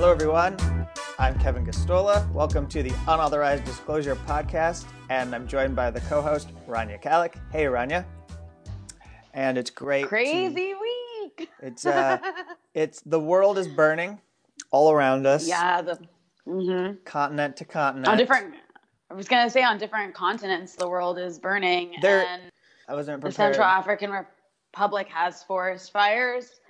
Hello, everyone. I'm Kevin Gosztola. Welcome to the Unauthorized Disclosure Podcast, and I'm joined by the co-host Rania Khalek. Hey, Rania. And it's great. to- Crazy week. it's uh, it's the world is burning all around us. yeah, the hmm Continent to continent. on different. I was gonna say on different continents, the world is burning, There- and I wasn't the prepared. Central African Republic has forest fires,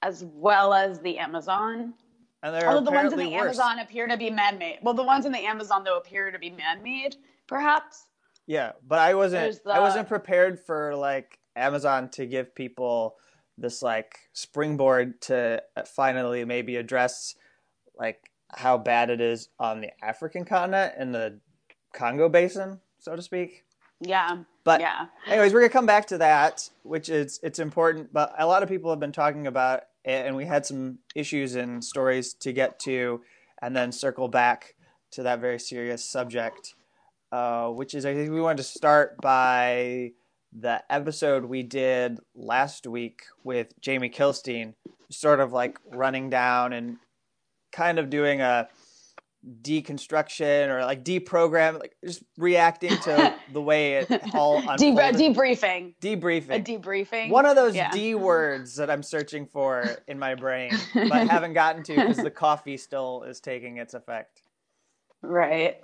as well as the Amazon. And they're Although the ones in the worse. Amazon appear to be man-made. Well, the ones in the Amazon though appear to be man-made, perhaps. Yeah, but I wasn't. There's I wasn't prepared for like Amazon to give people this like springboard to uh, finally maybe address like how bad it is on the African continent and the Congo basin, so to speak. Yeah. But yeah. anyways, we're gonna come back to that, which is it's important. But a lot of people have been talking about, and we had some issues and stories to get to, and then circle back to that very serious subject, uh, which is I think we wanted to start by the episode we did last week with Jamie Kilstein, sort of like running down and kind of doing a deconstruction or like deprogram, like just reacting to the way it all De- unfolded. debriefing. A debriefing. debriefing. One of those Yeah. D words that I'm searching for in my brain, but haven't gotten to because the coffee still is taking its effect. Right.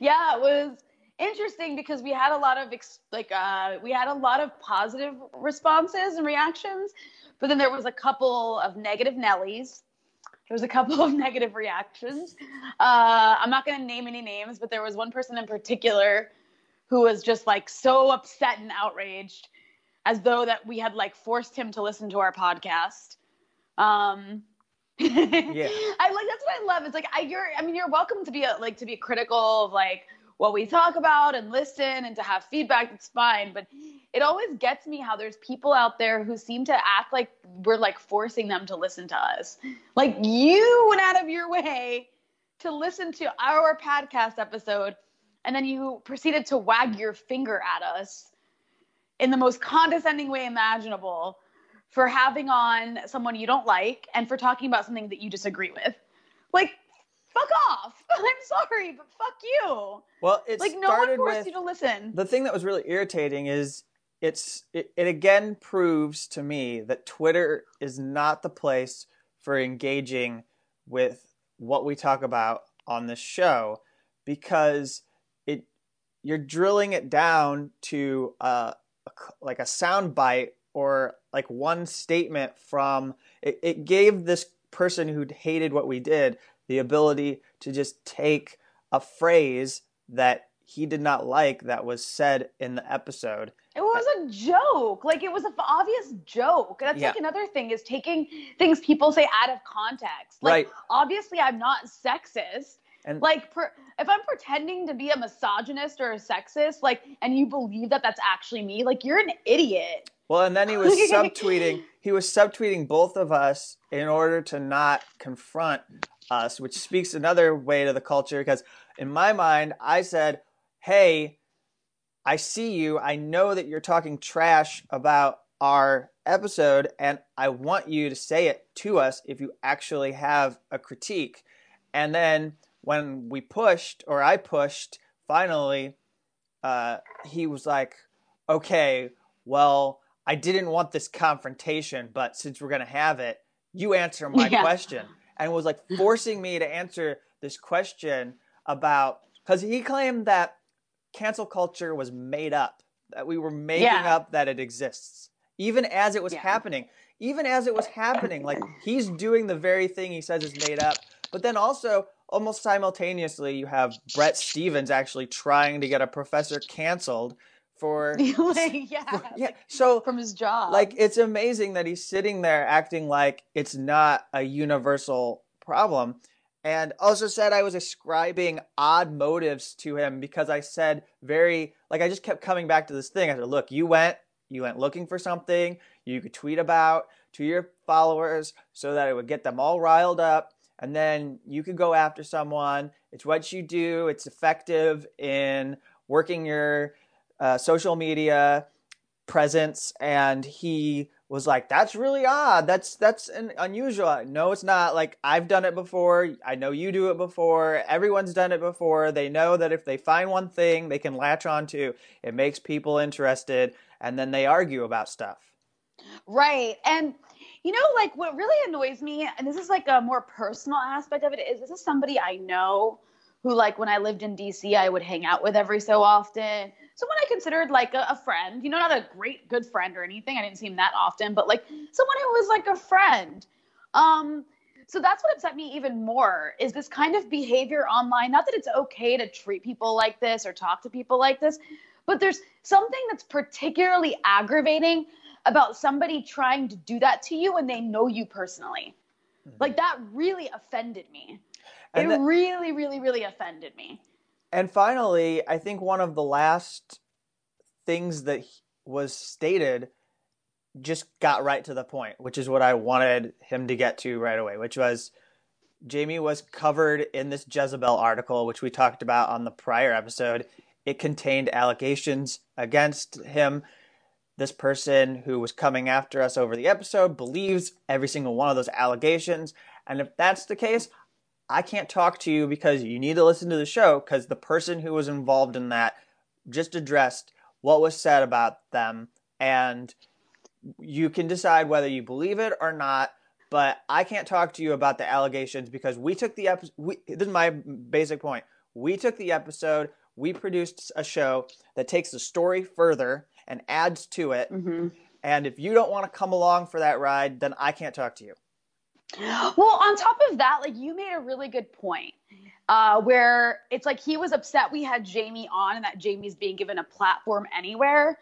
yeah, it was interesting because we had a lot of ex- like uh, we had a lot of positive responses and reactions, but then there was a couple of negative Nellies. There was a couple of negative reactions. Uh, I'm not going to name any names, but there was one person in particular who was just like so upset and outraged, as though that we had like forced him to listen to our podcast. Um, Yeah. I like that's what I love. It's like I you're I mean you're welcome to be a, like to be critical of like what we talk about and listen and to have feedback. It's fine, but it always gets me how there's people out there who seem to act like we're like forcing them to listen to us. Like you went out of your way to listen to our podcast episode, and then you proceeded to wag your finger at us in the most condescending way imaginable for having on someone you don't like and for talking about something that you disagree with. Like, fuck off. I'm sorry, but fuck you. Well, it Like, no one forced with you to listen. the thing that was really irritating is it's it, it again proves to me that Twitter is not the place for engaging with what we talk about on this show because it you're drilling it down to uh, a like a sound bite or like one statement from it, it gave this person who hated what we did the ability to just take a phrase that he did not like that was said in the episode It was a joke. Like, it was an obvious joke. That's Yeah. like another thing is taking things people say out of context. Like, Right. obviously, I'm not sexist. And- like, per, if I'm pretending to be a misogynist or a sexist, like, and you believe that that's actually me, like, you're an idiot. Well, and then he was subtweeting. He was subtweeting both of us in order to not confront us, which speaks another way to the culture. Because in my mind, I said, "Hey, I see you. I know that you're talking trash about our episode, and I want you to say it to us if you actually have a critique." And then when we pushed, or I pushed, finally, uh, he was like, "Okay, well." I didn't want this confrontation, but since we're going to have it, you answer my Yeah. question. And was like forcing me to answer this question about, because he claimed that cancel culture was made up, that we were making Yeah. up that it exists, even as it was Yeah. happening. Even as it was happening, like he's doing the very thing he says is made up. But then also, almost simultaneously, you have Bret Stephens actually trying to get a professor canceled for like, yeah, yeah. So from his job. like it's amazing that he's sitting there acting like it's not a universal problem. And also said I was ascribing odd motives to him because I said very like I just kept coming back to this thing. I said, look, you went you went looking for something you could tweet about to your followers so that it would get them all riled up and then you could go after someone. It's what you do. It's effective in working your uh, social media presence and he was like, "That's really odd. That's that's an unusual." No, it's not. Like I've done it before. I know you do it before. Everyone's done it before. They know that if they find one thing they can latch onto, it makes people interested, and then they argue about stuff. Right. And you know, like what really annoys me, and this is like a more personal aspect of it, is this is somebody I know who, like, when I lived in DC, I would hang out with every so often. Someone I considered like a, a friend, you know, not a great good friend or anything. I didn't see him that often, but like someone who was like a friend. Um, so that's what upset me even more is this kind of behavior online. Not that it's okay to treat people like this or talk to people like this, but there's something that's particularly aggravating about somebody trying to do that to you when they know you personally. Mm-hmm. Like that really offended me. And it that, really, really, really offended me. And finally, I think one of the last things that was stated just got right to the point, which is what I wanted him to get to right away, which was Jamie was covered in this Jezebel article, which we talked about on the prior episode. It contained allegations against him this person who was coming after us over the episode believes every single one of those allegations. And if that's the case, I can't talk to you because you need to listen to the show because the person who was involved in that just addressed what was said about them. And you can decide whether you believe it or not. But I can't talk to you about the allegations because we took the episode. This is my basic point. We took the episode, we produced a show that takes the story further and adds to it. Mm-hmm. And if you don't want to come along for that ride, then I can't talk to you. Well, on top of that, like you made a really good point uh, where it's like he was upset we had Jamie on and that Jamie's being given a platform anywhere.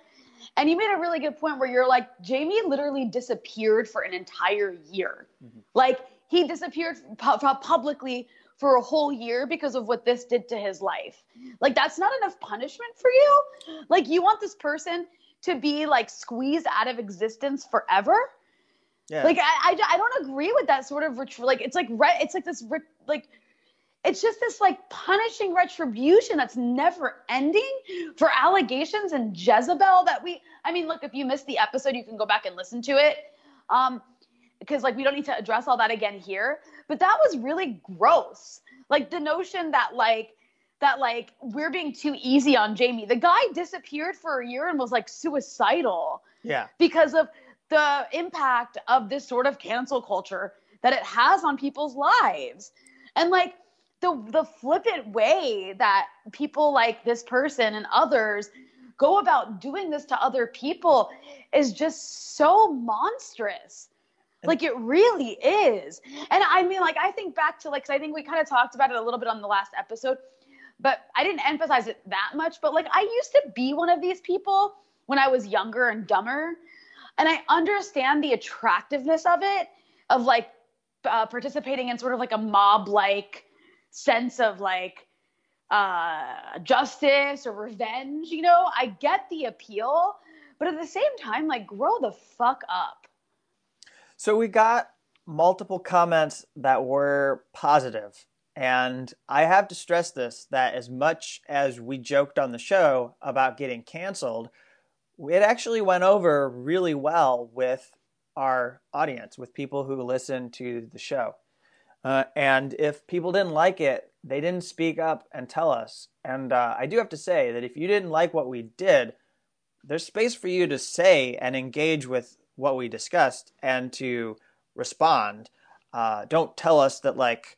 And you made a really good point where you're like, Jamie literally disappeared for an entire year. Mm-hmm. Like he disappeared pu- publicly for a whole year because of what this did to his life. Like that's not enough punishment for you. Like you want this person to be like squeezed out of existence forever. Yeah. Like I, I, I don't agree with that sort of retro- like it's like re- it's like this re- like it's just this like punishing retribution that's never ending for allegations and Jezebel that we I mean look if you missed the episode you can go back and listen to it um because like we don't need to address all that again here but that was really gross. Like the notion that like that like we're being too easy on Jamie. The guy disappeared for a year and was like suicidal. Yeah. Because of the impact of this sort of cancel culture that it has on people's lives. And like the the flippant way that people like this person and others go about doing this to other people is just so monstrous like it really is. And I mean, like, I think back to like, I think we kind of talked about it a little bit on the last episode, but I didn't emphasize it that much. But like, I used to be one of these people when I was younger and dumber. And I understand the attractiveness of it, of like uh, participating in sort of like a mob like sense of like uh, justice or revenge. You know, I get the appeal, but at the same time, like, grow the fuck up. So we got multiple comments that were positive. And I have to stress this that as much as we joked on the show about getting canceled, it actually went over really well with our audience, with people who listen to the show. Uh, and if people didn't like it, they didn't speak up and tell us. And uh, I do have to say that if you didn't like what we did, there's space for you to say and engage with what we discussed and to respond. Uh, don't tell us that like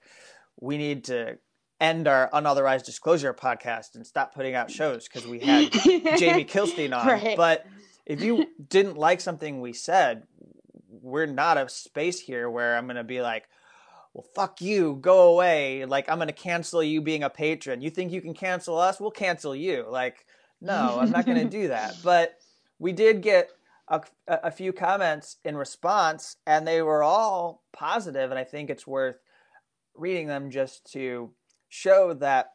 we need to end our unauthorized disclosure podcast and stop putting out shows because we had Jamie Kilstein on. Right. But if you didn't like something we said, we're not a space here where I'm going to be like, well, fuck you, go away. Like, I'm going to cancel you being a patron. You think you can cancel us? We'll cancel you. Like, no, I'm not going to do that. But we did get a, a few comments in response, and they were all positive, and I think it's worth reading them just to show that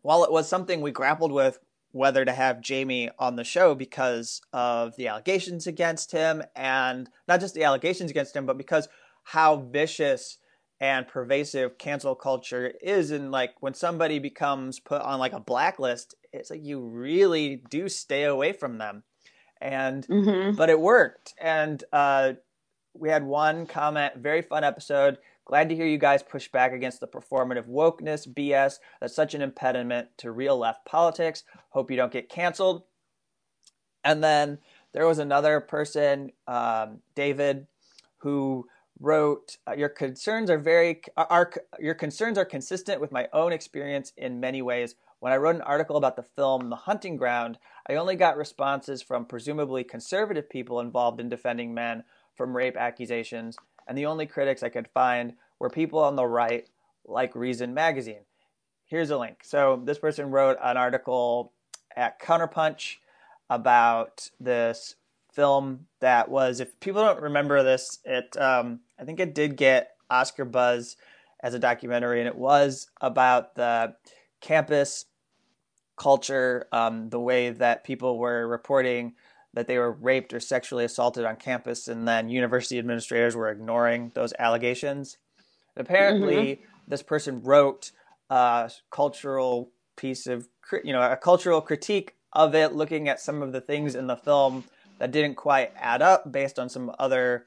while it was something we grappled with whether to have Jamie on the show because of the allegations against him and not just the allegations against him but because how vicious and pervasive cancel culture is and like when somebody becomes put on like a blacklist it's like you really do stay away from them and Mhm. but it worked. And uh, we had one comment, very fun episode. Glad to hear you guys push back against the performative wokeness BS that's such an impediment to real left politics. Hope you don't get canceled. And then there was another person, um, David, who wrote, uh, "Your concerns are very are your concerns are consistent with my own experience in many ways. When I wrote an article about the film The Hunting Ground, I only got responses from presumably conservative people involved in defending men from rape accusations, and the only critics I could find were people on the right, like Reason Magazine. Here's a link. So this person wrote an article at Counterpunch about this film that was, if people don't remember this, it um, I think it did get Oscar buzz as a documentary, and it was about the campus culture, um, the way that people were reporting that they were raped or sexually assaulted on campus, and then university administrators were ignoring those allegations. Apparently, mm-hmm. this person wrote a cultural piece of, you know, a cultural critique of it, looking at some of the things in the film that didn't quite add up based on some other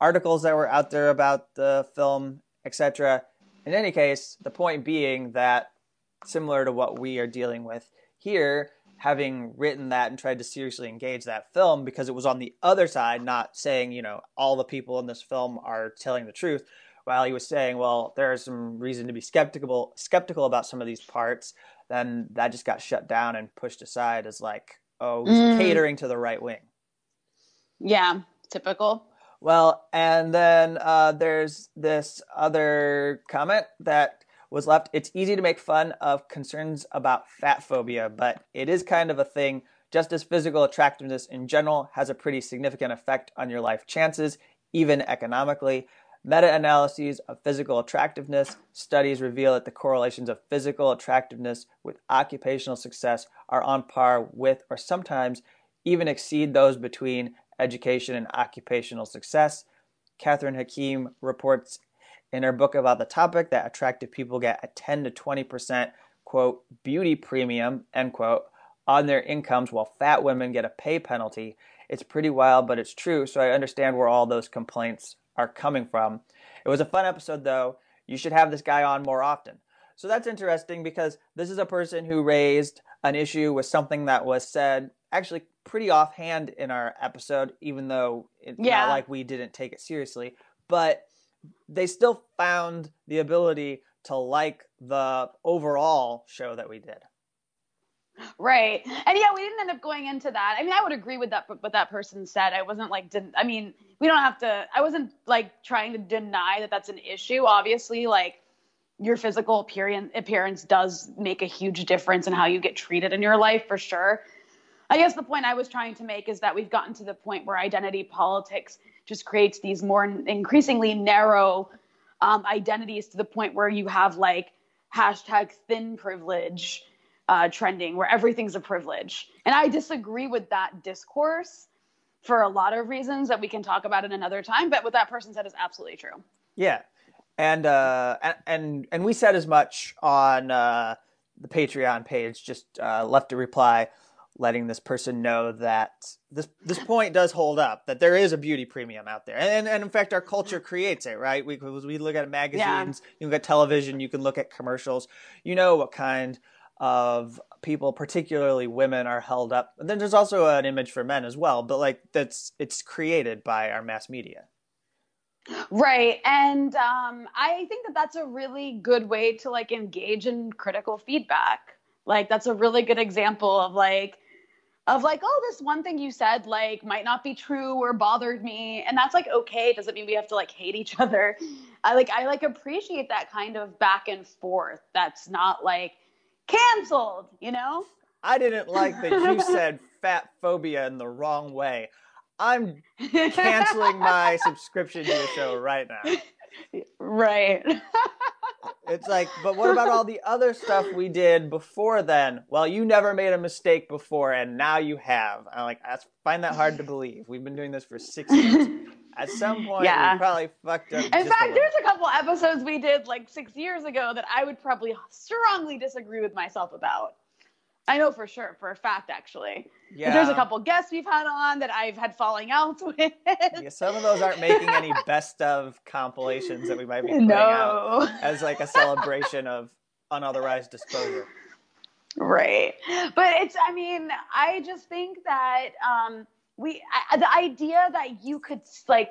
articles that were out there about the film, etc. In any case, the point being that similar to what we are dealing with here, having written that and tried to seriously engage that film because it was on the other side, not saying, you know, all the people in this film are telling the truth, while he was saying, well, there is some reason to be skeptical skeptical about some of these parts, then that just got shut down and pushed aside as like, oh, he's Mm. catering to the right wing. Yeah, typical. Well, and then uh, there's this other comment that was left. It's easy to make fun of concerns about fat phobia, but it is kind of a thing. Just as physical attractiveness in general has a pretty significant effect on your life chances, even economically. Meta analyses of physical attractiveness studies reveal that the correlations of physical attractiveness with occupational success are on par with, or sometimes even exceed those between education and occupational success. Catherine Hakim reports in her book about the topic that attractive people get a 10 to 20% quote beauty premium end quote on their incomes while fat women get a pay penalty. It's pretty wild, but it's true, so I understand where all those complaints are coming from. It was a fun episode though. You should have this guy on more often. So that's interesting because this is a person who raised an issue with something that was said actually pretty offhand in our episode, even though it's Yeah. not like we didn't take it seriously. But they still found the ability to like the overall show that we did. Right. And yeah, we didn't end up going into that. I mean, I would agree with that what that person said. I wasn't like didn't I mean, we don't have to I wasn't like trying to deny that that's an issue. Obviously, like your physical appearance appearance does make a huge difference in how you get treated in your life for sure. I guess the point I was trying to make is that we've gotten to the point where identity politics just creates these more increasingly narrow um, identities to the point where you have like hashtag thin privilege uh, trending where everything's a privilege. And I disagree with that discourse for a lot of reasons that we can talk about in another time. But what that person said is absolutely true. Yeah, and uh, and- and we said as much on uh, the Patreon page. Just uh, left a reply, letting this person know that this this point does hold up. That there is a beauty premium out there, and and in fact, our culture creates it. Right? We we look at magazines, you look at television, you can look at commercials. You know what kind of people, particularly women, are held up. And then there's also an image for men as well, but like that's it's created by our mass media. Right. And um, I think that that's a really good way to like engage in critical feedback. Like that's a really good example of like of like, oh, this one thing you said like might not be true or bothered me. And that's like okay. It doesn't mean we have to like hate each other. I like I like appreciate that kind of back and forth. That's not like canceled, you know? I didn't like that you said fat phobia in the wrong way. I'm canceling my subscription to your show right now. right. It's like, but what about all the other stuff we did before then? Well, you never made a mistake before, and now you have. I'm like, I find that hard to believe. We've been doing this for six years. At some point, Yeah. we probably fucked up. In just a fact, there's a couple episodes we did like six years ago that I would probably strongly disagree with myself about. I know for sure, for a fact, actually. Yeah. There's a couple guests we've had on that I've had falling outs with. Yeah, some of those aren't making any best of compilations that we might be putting out as like a celebration of unauthorized disclosure. Right. But it's, I mean, I just think that um, we, I, the idea that you could like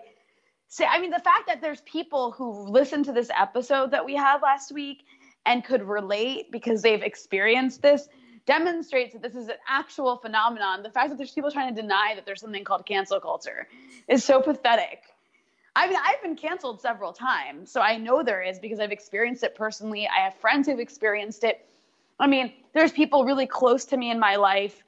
say, I mean, the fact that there's people who listened to this episode that we had last week and could relate because they've experienced this demonstrates that this is an actual phenomenon. The fact that there's people trying to deny that there's something called cancel culture is so pathetic. I mean, I've been canceled several times, so I know there is because I've experienced it personally. I have friends who've experienced it. I mean, there's people really close to me in my life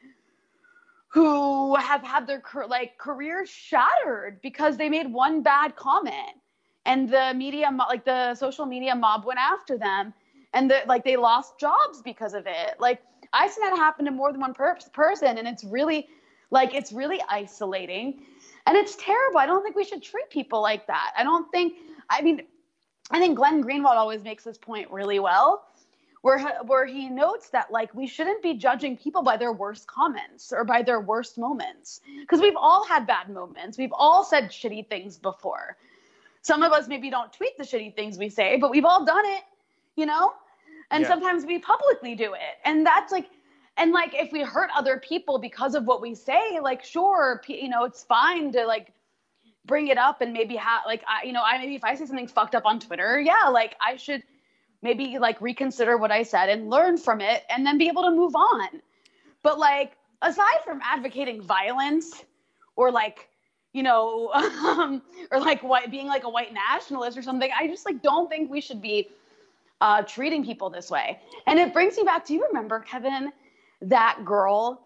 who have had their like careers shattered because they made one bad comment and the media like the social media mob went after them and the, like they lost jobs because of it like i've seen that happen to more than one per- person and it's really like it's really isolating and it's terrible. I don't think we should treat people like that. I don't think i mean i think glenn greenwald always makes this point really well where where he notes that like we shouldn't be judging people by their worst comments or by their worst moments because we've all had bad moments. We've all said shitty things before. Some of us maybe don't tweet the shitty things we say but we've all done it you know and Yeah. sometimes we publicly do it and that's like and like if we hurt other people because of what we say like sure you know it's fine to like bring it up and maybe have like I, you know i maybe if i say something fucked up on twitter yeah like i should maybe like reconsider what I said and learn from it and then be able to move on. But like aside from advocating violence or like you know um, or like what being like a white nationalist or something, I just like don't think we should be uh, treating people this way. And it brings me back. Do you remember Kevin that girl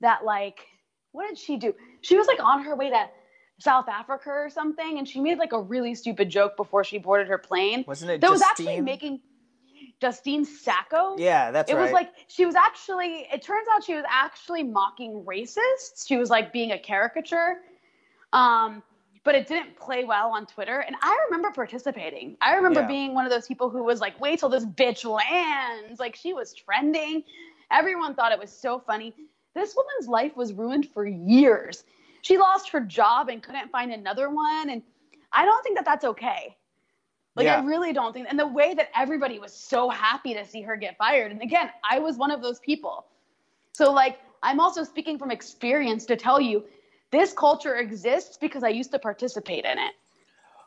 that like what did she do? She was like on her way to South Africa or something, and she made like a really stupid joke before she boarded her plane Wasn't it that was actually making Justine Sacco. Yeah, that's it right. It was like she was actually. It turns out she was actually mocking racists. She was like being a caricature, um, but it didn't play well on Twitter. And I remember participating. I remember Yeah. being one of those people who was like, "Wait till this bitch lands!" Like she was trending. Everyone thought it was so funny. This woman's life was ruined for years. She lost her job and couldn't find another one, and I don't think that that's okay. Like Yeah. I really don't think and the way that everybody was so happy to see her get fired. And again, I was one of those people. So like I'm also speaking from experience to tell you this culture exists because I used to participate in it.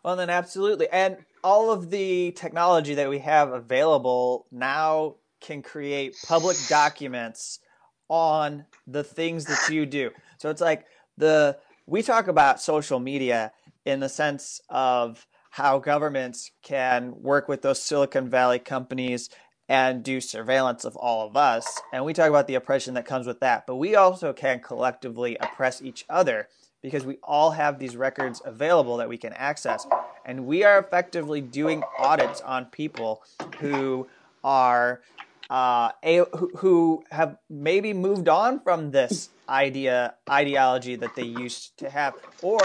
Well, then absolutely. And all of the technology that we have available now can create public documents on the things that you do. So it's like the we talk about social media in the sense of how governments can work with those Silicon Valley companies and do surveillance of all of us. And we talk about the oppression that comes with that. But we also can collectively oppress each other because we all have these records available that we can access. And we are effectively doing audits on people who are uh, a, who, who have maybe moved on from this idea ideology that they used to have, or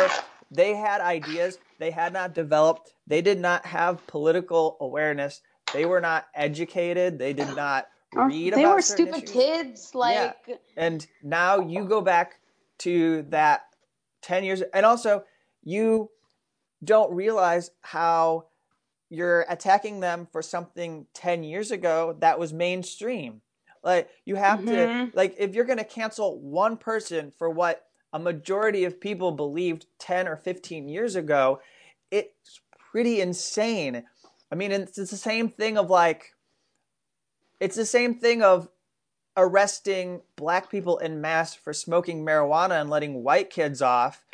they had ideas they had not developed. They did not have political awareness. They were not educated. They did not read they were stupid issues. kids like And now you go back to that 10 years and also you don't realize how you're attacking them for something 10 years ago that was mainstream. Like you have to Mhm. like if you're going to cancel one person for what a majority of people believed 10 or 15 years ago, it's pretty insane. I mean, it's, it's the same thing of like it's the same thing of arresting black people in mass for smoking marijuana and letting white kids off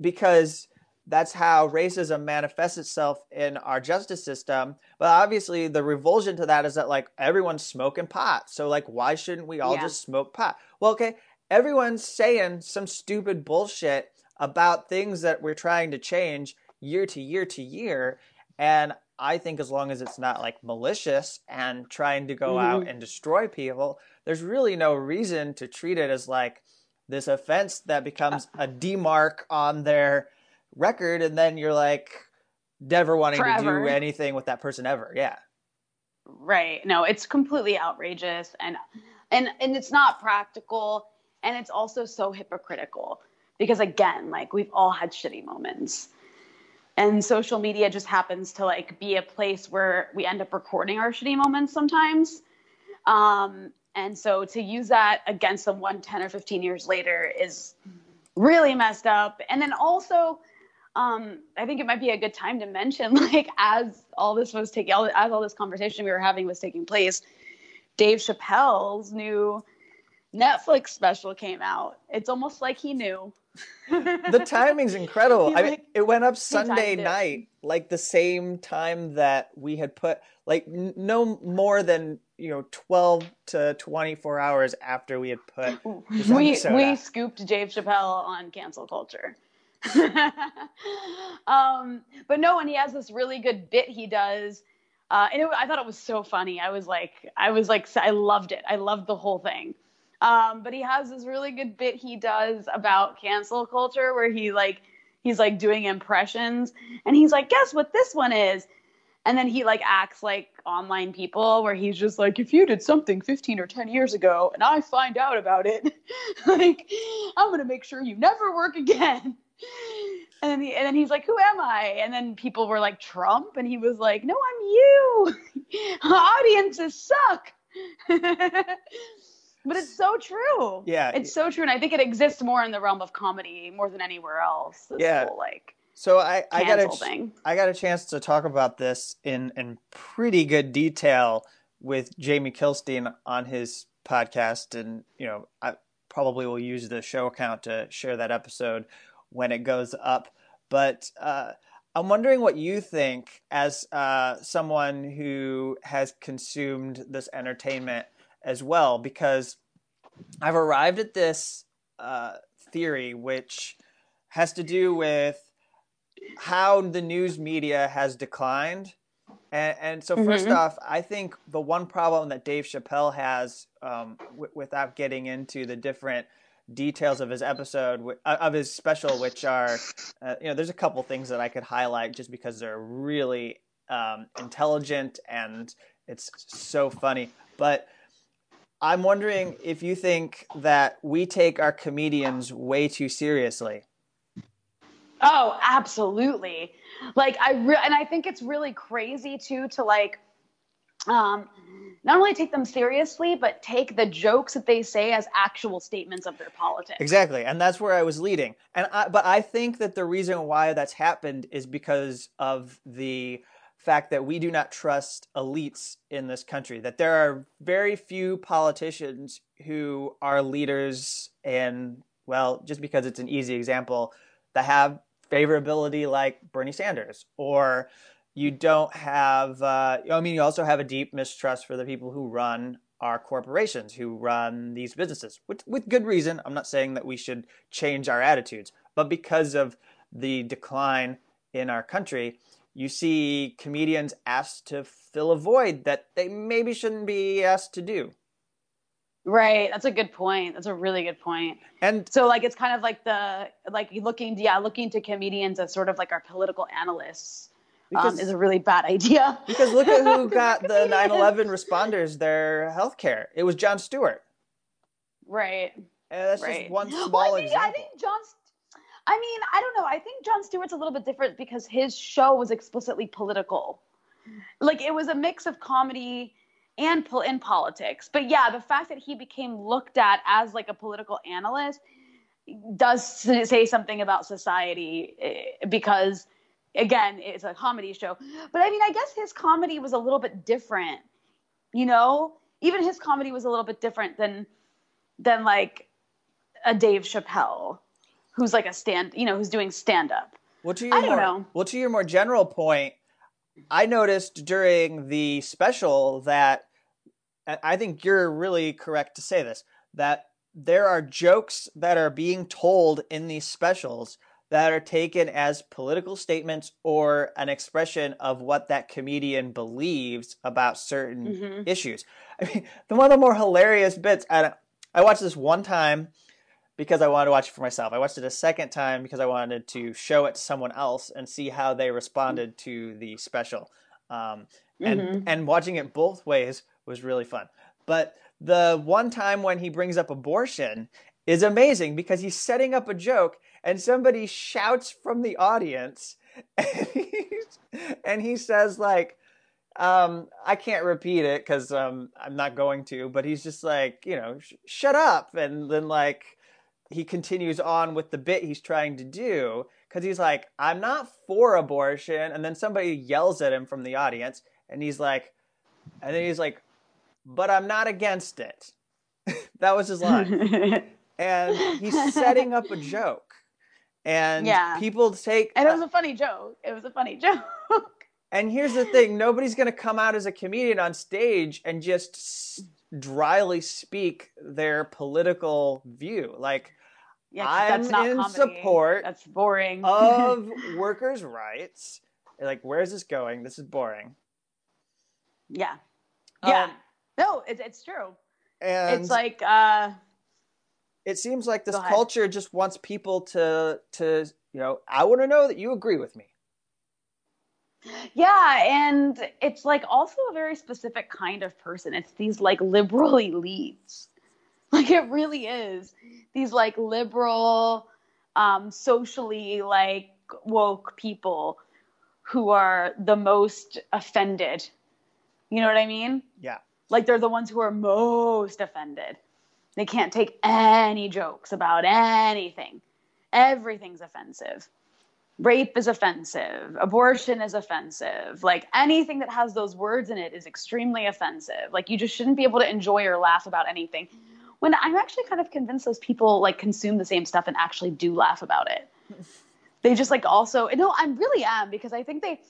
because that's how racism manifests itself in our justice system. But obviously, the revulsion to that is that like everyone's smoking pot. So like, why shouldn't we all Yeah. just smoke pot? Well, okay, everyone's saying some stupid bullshit about things that we're trying to change year to year to year, and I think as long as it's not like malicious and trying to go out Mhm. and destroy people, there's really no reason to treat it as like this offense that becomes a demark on their record, and then you're like never wanting to do anything with that person ever. Yeah. Right. No, it's completely outrageous and and and it's not practical and it's also so hypocritical because again, like we've all had shitty moments. And social media just happens to like be a place where we end up recording our shitty moments sometimes. Um, and so to use that against someone 10 or 15 years later is really messed up. And then also, um, I think it might be a good time to mention, like, as all this was taking, as all this conversation we were having was taking place, Dave Chappelle's new Netflix special came out. It's almost like he knew. The timing's incredible. He, I mean, it went up Sunday it. night, like the same time that we had put, like no more than you know twelve to twenty four hours after we had put. We we scooped Dave Chappelle on cancel culture. um, but no, and he has this really good bit he does. Uh, and it, I thought it was so funny. I was like, I was like, I loved it. I loved the whole thing. Um, but he has this really good bit he does about cancel culture where he like, he's like doing impressions and he's like, guess what this one is? And then he like acts like online people where he's just like, if you did something 15 or 10 years ago and I find out about it, like, I'm to make sure you never work again. And then, he, and then he's like, who am I? And then people were like, Trump. And he was like, no, I'm you. Audiences suck. But it's so true. Yeah. It's so true. And I think it exists more in the realm of comedy more than anywhere else. This Yeah. whole, like, So I, I got a thing. I got a chance to talk about this in in pretty good detail with Jamie Kilstein on his podcast, and you know I probably will use the show account to share that episode when it goes up. But uh, I'm wondering what you think as uh, someone who has consumed this entertainment as well, because I've arrived at this uh, theory, which has to do with how the news media has declined. And, and so, 1st Mhm. off, I think the one problem that Dave Chappelle has, um, w- without getting into the different details of his episode, uh, of his special, which are, uh, you know, there's a couple things that I could highlight just because they're really um, intelligent and it's so funny. But I'm wondering if you think that we take our comedians way too seriously. Oh, absolutely. Like I re- and I think it's really crazy too to like um not only take them seriously but take the jokes that they say as actual statements of their politics. Exactly, and that's where I was leading. And I, but I think that the reason why that's happened is because of the fact that we do not trust elites in this country. That there are very few politicians who are leaders, and well, just because it's an easy example, that have favorability like Bernie Sanders, or you don't have. Uh, I mean, you also have a deep mistrust for the people who run our corporations who run these businesses with, with good reason. I'm not saying that we should change our attitudes, but because of the decline in our country, you see comedians asked to fill a void that they maybe shouldn't be asked to do. Right. That's a good point. That's a really good point. And So like it's kind of like the like looking yeah, looking to comedians as sort of like our political analysts um, is a really bad idea. because look at who got the 9/11 responders their health care. It was Jon Stewart. Right. And that's right. just one Well, small I think, example. I think Jon. I mean, I don't know. I think Jon Stewart's a little bit different because his show was explicitly political. Like it was a mix of comedy and pol- politics. But yeah, the fact that he became looked at as like a political analyst does say something about society eh, because again, it's a comedy show. But I mean, I guess his comedy was a little bit different. You know, even his comedy was a little bit different than than like a Dave Chappelle, who's like a stand, you know, who's doing stand up. Well, to your I don't more, know. Well, to your more general point, I noticed during the special that I think you're really correct to say this that there are jokes that are being told in these specials that are taken as political statements or an expression of what that comedian believes about certain Mhm. issues. I mean, the one of the more hilarious bits. And I watched this one time because I wanted to watch it for myself. I watched it a second time because I wanted to show it to someone else and see how they responded to the special. Um, and Mhm. and watching it both ways was really fun. But the one time when he brings up abortion is amazing because he's setting up a joke and somebody shouts from the audience and he, and he says like um, I can't repeat it because um, I'm not going to, but he's just like, you know, sh- shut up. And then, like, he continues on with the bit he's trying to do because he's like, I'm not for abortion. And then somebody yells at him from the audience, and he's like, and then he's like, but I'm not against it. that was his line. and he's setting up a joke. And Yeah. people take And it was a funny joke. It was a funny joke. And here's the thing nobody's going to come out as a comedian on stage and just dryly speak their political view. Like, Yeah, I'm that's not in comedy. support That's boring. of workers' rights. Like, where's this going? This is boring. yeah, yeah. Um, no, it's it's true. and it's like uh, it seems like this culture just wants people to, to, you know, I want to know that you agree with me. Yeah, and it's like also a very specific kind of person. It's these like liberal elites. Like it really is. These like liberal, um, socially like woke people who are the most offended. You know what I mean? Yeah. Like they're the ones who are most offended. They can't take any jokes about anything. Everything's offensive. Rape is offensive. Abortion is offensive. Like anything that has those words in it is extremely offensive. Like you just shouldn't be able to enjoy or laugh about anything. When I'm actually kind of convinced those people like consume the same stuff and actually do laugh about it. They just like also no, I really am because I think they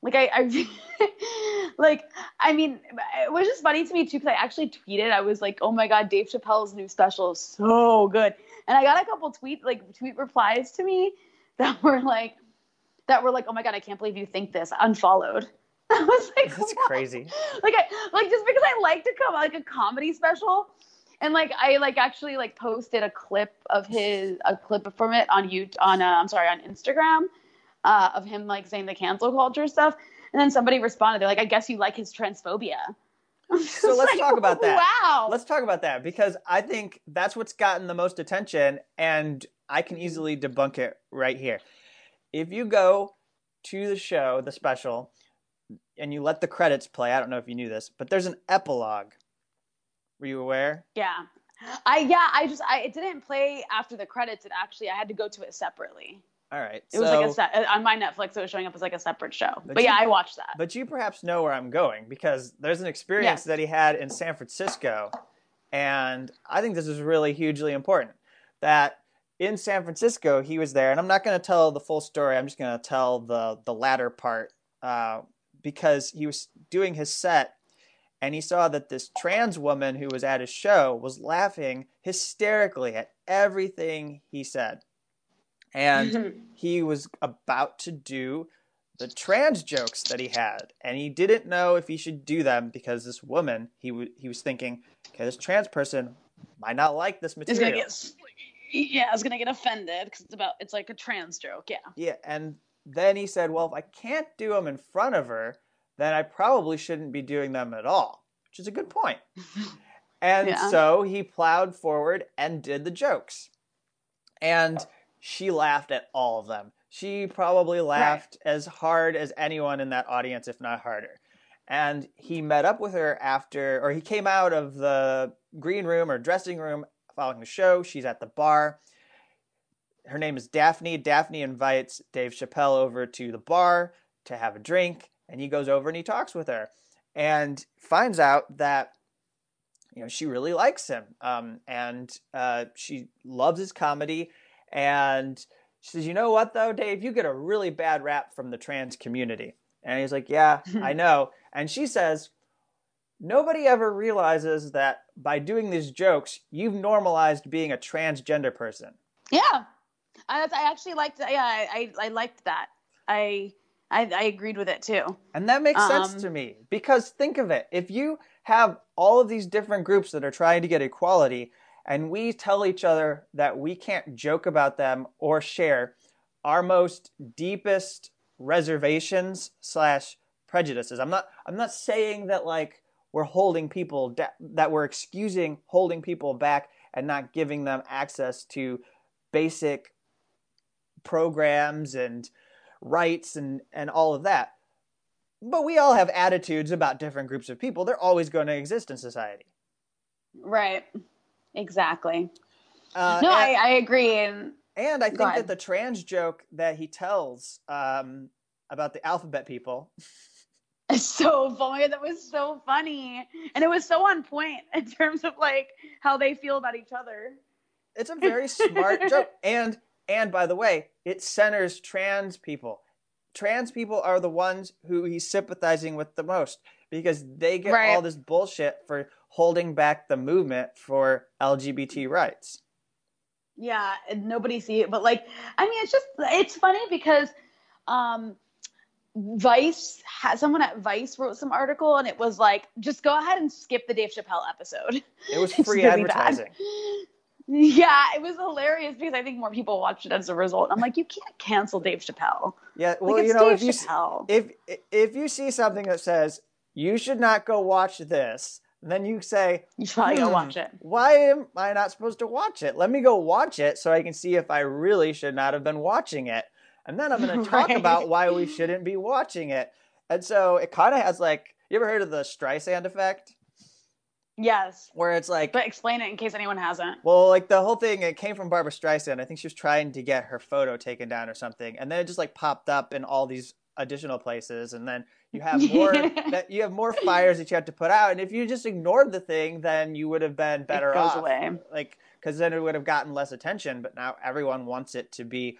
like I, I like I mean it was just funny to me too because I actually tweeted I was like oh my god Dave Chappelle's new special is so good and I got a couple tweet like tweet replies to me that were like that were like oh my god I can't believe you think this. Unfollowed. I was like That's "What?" crazy. like I like just because I like to come like a comedy special. And like I like actually like posted a clip of his a clip from it on you on uh, I'm sorry on Instagram uh, of him like saying the cancel culture stuff. And then somebody responded. They're like I guess you like his transphobia. So let's talk about that. wow. Let's talk about that because I think that's what's gotten the most attention, and I can easily debunk it right here. If you go to the show, the special, and you let the credits play, I don't know if you knew this, but there's an epilogue. Were you aware? yeah I yeah I just I it didn't play after the credits it actually I had to go to it separately All right. it was like a se- uh, on my Netflix it was showing up as like a separate show But but, yeah I watched that But you perhaps know where I'm going because there's an experience Yes. that he had in San Francisco. And I think this is really hugely important. That in San Francisco, he was there, and I'm not going to tell the full story. I'm just going to tell the, the latter part uh, because he was doing his set and he saw that this trans woman who was at his show was laughing hysterically at everything he said. And he was about to do the trans jokes that he had, and he didn't know if he should do them because this woman he w- he was thinking, okay, this trans person might not like this material. Gonna was gonna get offended because it's about it's like a trans joke. Yeah. Yeah, and then he said, well, if I can't do them in front of her, then I probably shouldn't be doing them at all, which is a good point. And Yeah. so he plowed forward and did the jokes. And she laughed at all of them. She probably laughed as hard as anyone in that audience, if not harder. And he met up with her after, or he came out of the green room or dressing room following the show. She's at the bar. Her name is Daphne. Daphne invites Dave Chappelle over to the bar to have a drink, and he goes over and he talks with her and finds out that you know she really likes him um, and uh, she loves his comedy and she says you know what though dave you get a really bad rap from the trans community and he's like yeah i know and she says nobody ever realizes that by doing these jokes you've normalized being a transgender person Yeah. I, I actually liked that. Yeah, I, I, I liked that. I, I I agreed with it too. And that makes sense Um, to me because think of it. If you have all of these different groups that are trying to get equality and we tell each other that we can't joke about them or share our most deepest reservations slash prejudices. I'm not I'm not saying that like we're holding people da- that we're excusing holding people back and not giving them access to basic programs and rights and, and all of that. But we all have attitudes about different groups of people. They're always going to exist in society. Right. Exactly. Uh, no, and, I, I agree. And, and I think that the trans joke that he tells um, about the alphabet people. So funny. That was so funny. And it was so on point in terms of like how they feel about each other. It's a very smart joke. And and by the way, it centers trans people. Trans people are the ones who he's sympathizing with the most because they get right. all this bullshit for holding back the movement for LGBT rights. Yeah, and nobody see it, but like, I mean, it's just it's funny because um, Vice had someone at Vice wrote some article, and it was like, just go ahead and skip the Dave Chappelle episode. It was free really advertising. Bad. Yeah, it was hilarious because I think more people watched it as a result. I'm like, you can't cancel Dave Chappelle. Yeah, well, like, you know, Dave if Chappelle. you if if you see something that says you should not go watch this, then you say you should probably hmm, go watch it. Why am I not supposed to watch it? Let me go watch it so I can see if I really should not have been watching it, and then I'm going to talk right. about why we shouldn't be watching it. And so it kind of has like, you ever heard of the Streisand effect? Yes. Where it's like, but explain it in case anyone hasn't. Well, like the whole thing, it came from Barbra Streisand. I think she was trying to get her photo taken down or something, and then it just like popped up in all these additional places, and then you have more that you have more fires that you have to put out, and if you just ignored the thing, then you would have been better it goes off. Away. Like because then it would have gotten less attention, but now everyone wants it to be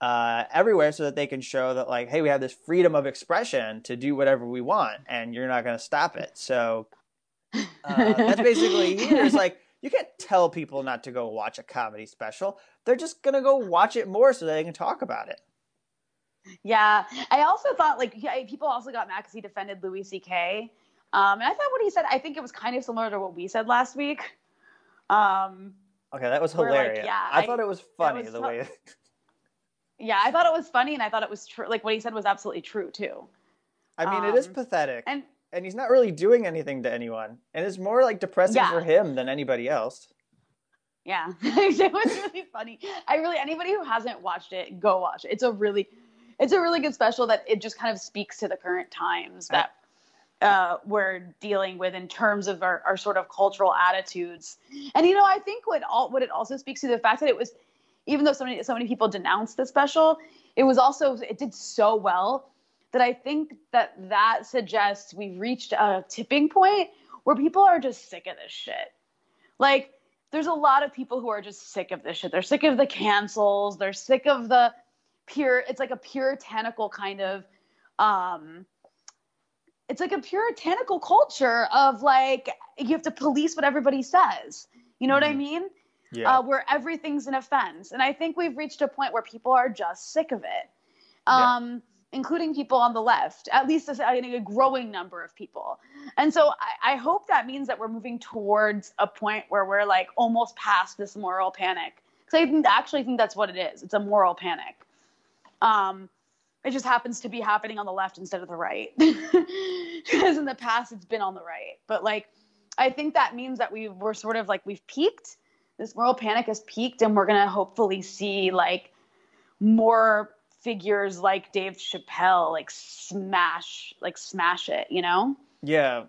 uh, everywhere so that they can show that like, hey, we have this freedom of expression to do whatever we want, and you're not going to stop it. So uh, that's basically here. It's like you can't tell people not to go watch a comedy special. They're just gonna go watch it more so they can talk about it. Yeah, I also thought like people also got mad because he defended Louis C.K. Um, and I thought what he said, I think it was kind of similar to what we said last week. Um, okay, that was hilarious. Like, yeah, I, I, thought it was funny was the way. yeah, I thought it was funny, and I thought it was true. Like what he said was absolutely true too. I mean, um, it is um, pathetic. And and he's not really doing anything to anyone, and it's more like depressing yeah. for him than anybody else. Yeah, it was really funny. I really anybody who hasn't watched it, go watch it. It's a really, it's a really good special that it just kind of speaks to the current times that uh, we're dealing with in terms of our, our sort of cultural attitudes. And you know, I think what all what it also speaks to the fact that it was, even though so many so many people denounced the special, it was also it did so well that I think that that suggests we've reached a tipping point where people are just sick of this shit. Like, there's a lot of people who are just sick of this shit. They're sick of the cancels. They're sick of the pure, it's like a puritanical kind of, um, it's like a puritanical culture of like, you have to police what everybody says. You know mm-hmm. what I mm-hmm. mean? Yeah. Uh, where everything's an offense. And I think we've reached a point where people are just sick of it. Um, yeah including people on the left, at least a, a growing number of people. And so I, I, hope that means that we're moving towards a point where we're like almost past this moral panic. Because I think, actually think that's what it is. It's a moral panic. Um, it just happens to be happening on the left instead of the right. Because in the past it's been on the right. But like, I think that means that we we're sort of like we've peaked. This moral panic has peaked, and we're gonna hopefully see like more figures like Dave Chappelle like smash like smash it, you know? Yeah.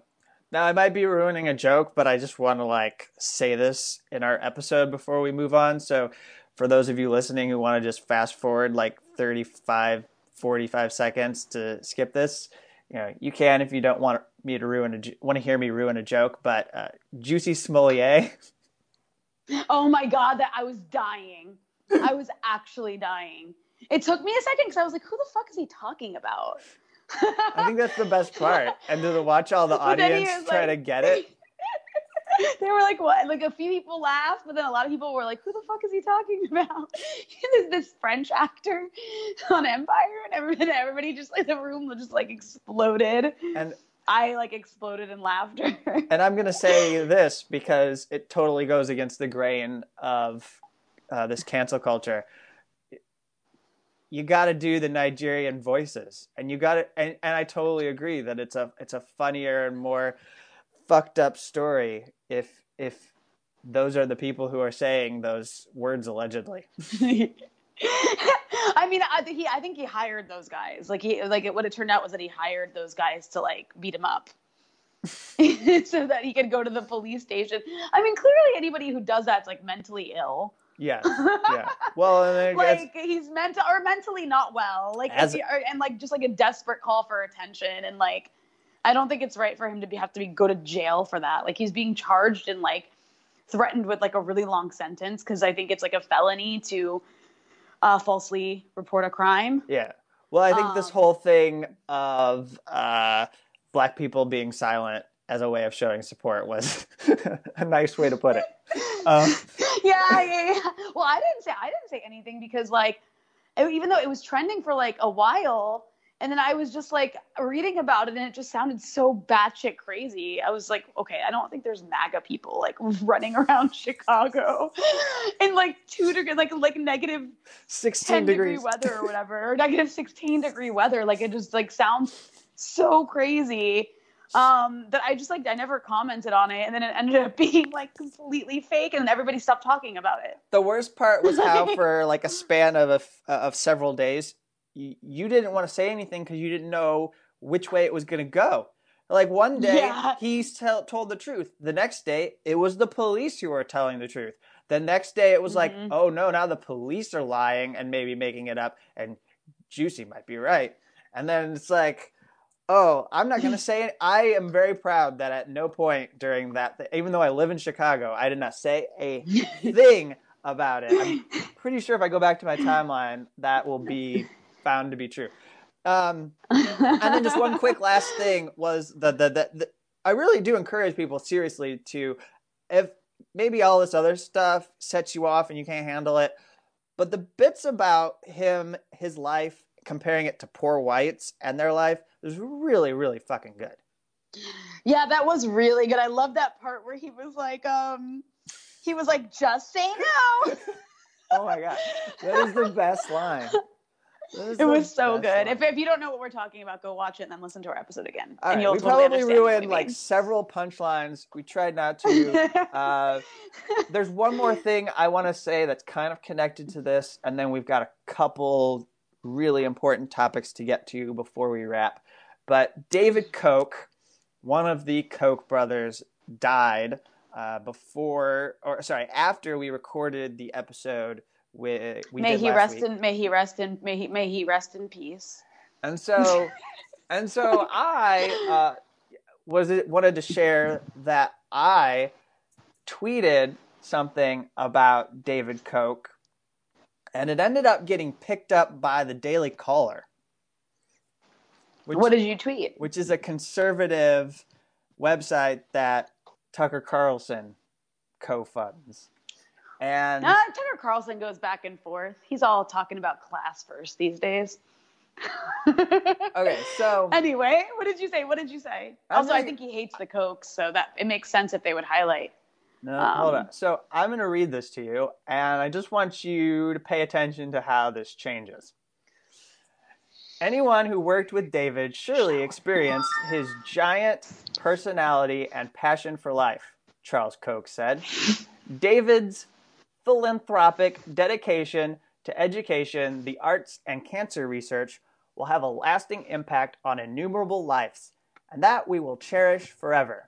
Now I might be ruining a joke, but I just want to like say this in our episode before we move on. So for those of you listening who want to just fast forward like 35 45 seconds to skip this, you know, you can if you don't want me to ruin a want to hear me ruin a joke, but uh, Jussie Smollett Oh my god, that I was dying. I was actually dying. It took me a second because I was like, who the fuck is he talking about? I think that's the best part. And to watch all the audience try like, to get it. they were like, what? Like a few people laughed, but then a lot of people were like, who the fuck is he talking about? There's this French actor on Empire, and everybody, everybody just like the room just like exploded. And I like exploded in laughter. and I'm gonna say this because it totally goes against the grain of uh, this cancel culture you got to do the Nigerian voices, and you got to, and, and I totally agree that it's a it's a funnier and more fucked up story if if those are the people who are saying those words allegedly. I mean, I, he, I think he hired those guys. Like he, like it, what it turned out was that he hired those guys to like beat him up, so that he could go to the police station. I mean, clearly anybody who does that's like mentally ill. Yes. Yeah. Well, and I guess- like he's mental or mentally not well. Like As- he- or- and like just like a desperate call for attention and like I don't think it's right for him to be have to be go to jail for that. Like he's being charged and like threatened with like a really long sentence because I think it's like a felony to uh, falsely report a crime. Yeah. Well, I think this Um, whole thing of uh, black people being silent as a way of showing support was a nice way to put it. Um, yeah, yeah, yeah. Well, I didn't say I didn't say anything because like even though it was trending for like a while, and then I was just like reading about it, and it just sounded so batshit crazy. I was like, okay, I don't think there's MAGA people like running around Chicago in like two degree, like like negative 16 degree weather or whatever, or negative sixteen degree weather. Like it just like sounds so crazy um that I just like I never commented on it, and then it ended up being like completely fake, and then everybody stopped talking about it. The worst part was how, for like a span of a of several days, you, you didn't want to say anything because you didn't know which way it was going to go. Like one day Yeah. he tell, told the truth. The next day it was the police who were telling the truth. The next day it was like, Mhm. oh no, now the police are lying and maybe making it up, and Jussie might be right. And then it's like, oh, I'm not going to say it. I am very proud that at no point during that, th- even though I live in Chicago, I did not say a thing about it. I'm pretty sure if I go back to my timeline, that will be found to be true. Um, and then just one quick last thing was that the, the, the I really do encourage people seriously to if maybe all this other stuff sets you off and you can't handle it, but the bits about him, his life, comparing it to poor whites and their life is really, really fucking good. Yeah, that was really good. I love that part where he was like, um, he was like, just say no. Oh my god, that is the best line. It was so good. If, if you don't know what we're talking about, go watch it and then listen to our episode again. All and right, you'll we totally probably ruined like several punchlines. We tried not to. uh, there's one more thing I want to say that's kind of connected to this, and then we've got a couple really important topics to get to before we wrap. But David Koch, one of the Koch brothers, died uh, before, or sorry, after we recorded the episode. With, we may he rest week. in may he rest in may he may he rest in peace. And so, and so I uh, was it wanted to share that I tweeted something about David Koch, and it ended up getting picked up by the Daily Caller, which, what did you tweet? which is a conservative website that Tucker Carlson co-funds. And Uh, Tucker Carlson goes back and forth. He's all talking about class first these days. okay, so Anyway, what did you say? What did you say? I'm also, I think he hates the Kochs, so that it makes sense if they would highlight. No, hold Um, on. So I'm going to read this to you, and I just want you to pay attention to how this changes. Anyone who worked with David surely experienced his giant personality and passion for life, Charles Koch said. David's philanthropic dedication to education, the arts, and cancer research will have a lasting impact on innumerable lives, and that we will cherish forever.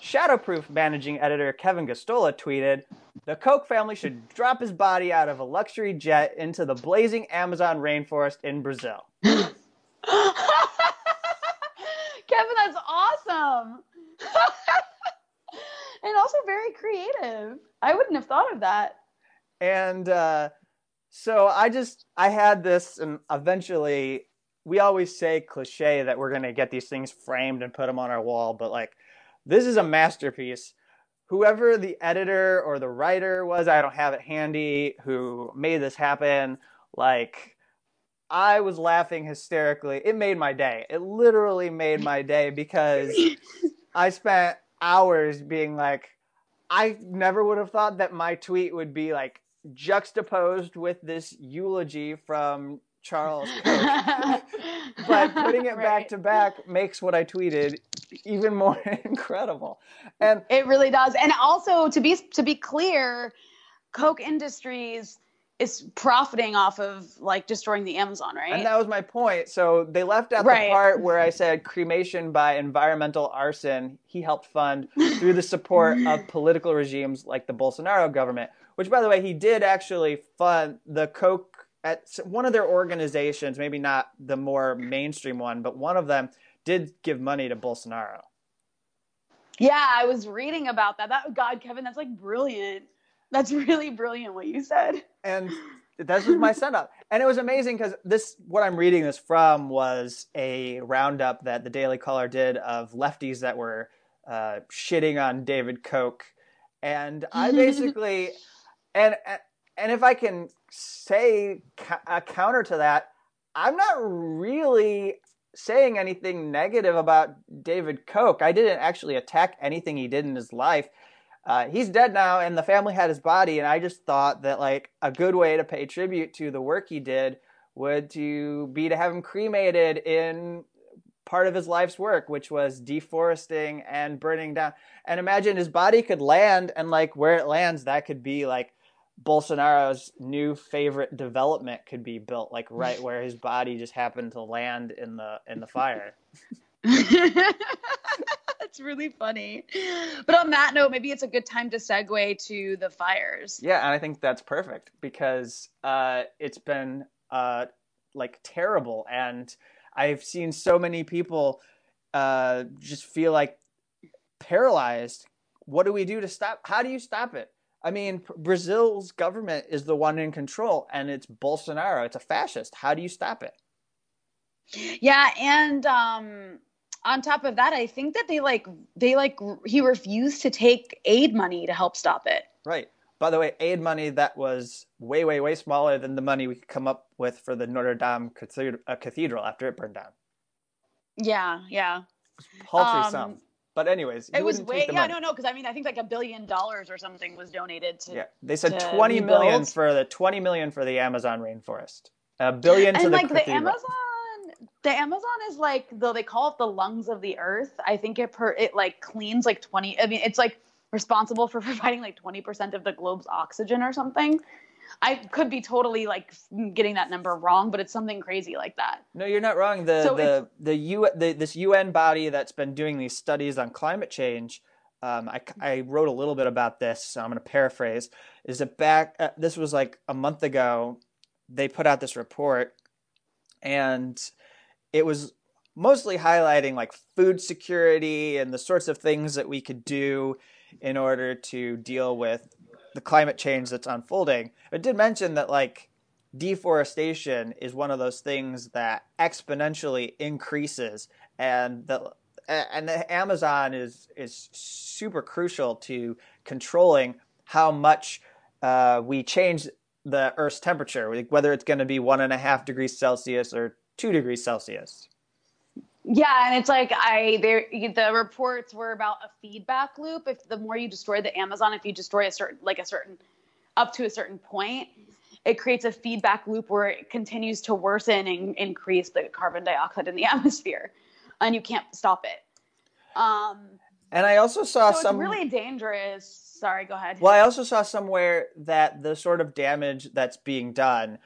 Shadowproof managing editor Kevin Gosztola tweeted, "The Koch family should drop his body out of a luxury jet into the blazing Amazon rainforest in Brazil." Kevin, that's awesome. And also very creative. I wouldn't have thought of that. And uh, so I just I had this, and eventually we always say cliche that we're gonna get these things framed and put them on our wall, but like this is a masterpiece. Whoever the editor or the writer was, I don't have it handy, who made this happen, like I was laughing hysterically. It made my day. It literally made my day because I spent hours being like, I never would have thought that my tweet would be like juxtaposed with this eulogy from Charles but putting it back to back makes what I tweeted even more incredible. And it really does. And also to be to be clear, Koch Industries is profiting off of like destroying the Amazon, right? And that was my point. So they left out right. the part where I said cremation by environmental arson he helped fund through the support of political regimes like the Bolsonaro government, which by the way, he did actually fund the Koch at one of their organizations, maybe not the more mainstream one, but one of them did give money to Bolsonaro. Yeah, I was reading about that. That God, Kevin, that's like brilliant. That's really brilliant what you said. And this was my setup. And it was amazing because this, what I'm reading this from was a roundup that the Daily Caller did of lefties that were uh, shitting on David Koch. And I basically, and, and if I can say a counter to that, I'm not really saying anything negative about David Koch. I didn't actually attack anything he did in his life uh, he's dead now and the family had his body and i just thought that like a good way to pay tribute to the work he did would to be to have him cremated in part of his life's work which was deforesting and burning down. And imagine his body could land and like where it lands that could be like bolsonaro's new favorite development could be built like right where his body just happened to land in the in the fire That's really funny. But on that note, maybe it's a good time to segue to the fires. Yeah, and I think that's perfect because uh, it's been uh, like terrible, and I've seen so many people uh, just feel like paralyzed. What do we do to stop? How do you stop it? I mean, Brazil's government is the one in control, and it's Bolsonaro. It's a fascist. How do you stop it? Yeah, and um, on top of that, I think that they like they like he refused to take aid money to help stop it. Right. By the way, aid money that was way, way, way smaller than the money we could come up with for the Notre Dame uh, Cathedral after it burned down. Yeah, yeah. Paltry um, sum. But anyways, it was way. Yeah, money. no, no, because I mean, I think like a billion dollars or something was donated to. Yeah, they said twenty million for the twenty million for the Amazon rainforest. A billion and to like the, the Amazon the Amazon is like though they call it the lungs of the earth. I think it per it like cleans like twenty. I mean, it's like responsible for providing like twenty percent of the globe's oxygen or something. I could be totally like getting that number wrong, but it's something crazy like that. No, you're not wrong. The so the the U the, this UN body that's been doing these studies on climate change. Um, I, I wrote a little bit about this, so I'm going to paraphrase. Is it back? Uh, this was like a month ago. They put out this report, and it was mostly highlighting like food security and the sorts of things that we could do in order to deal with the climate change that's unfolding. It did mention that like deforestation is one of those things that exponentially increases and the and the Amazon is is super crucial to controlling how much uh, we change the Earth's temperature, whether it's going to be one and a half degrees Celsius or two degrees Celsius. Yeah, and it's like I there the reports were about a feedback loop. If the more you destroy the Amazon, if you destroy a certain like a certain up to a certain point, it creates a feedback loop where it continues to worsen and increase the carbon dioxide in the atmosphere, and you can't stop it. Um, and I also saw so some really dangerous. Sorry, go ahead. Well, I also saw somewhere that the sort of damage that's being done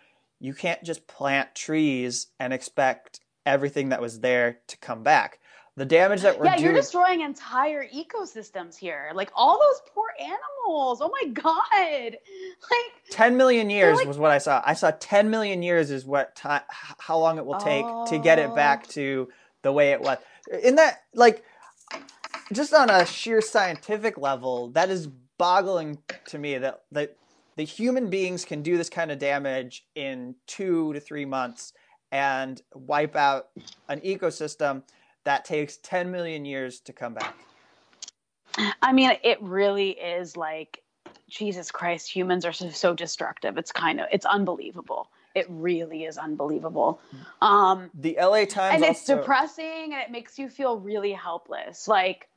you can't just plant trees and expect everything that was there to come back. The damage that we're yeah, doing. you're destroying entire ecosystems here. Like all those poor animals. Oh my god! Like 10 million years like... was what I saw. I saw 10 million years is what time, how long it will take oh. to get it back oh. to the way it was. In that, like, just on a sheer scientific level, that is boggling to me that that the human beings can do this kind of damage in two to three months and wipe out an ecosystem that takes 10 million years to come back. I mean, it really is like, Jesus Christ, humans are so, so destructive. It's kind of, it's unbelievable. It really is unbelievable. Um, the LA Times. And it's depressing and it makes you feel really helpless. Like,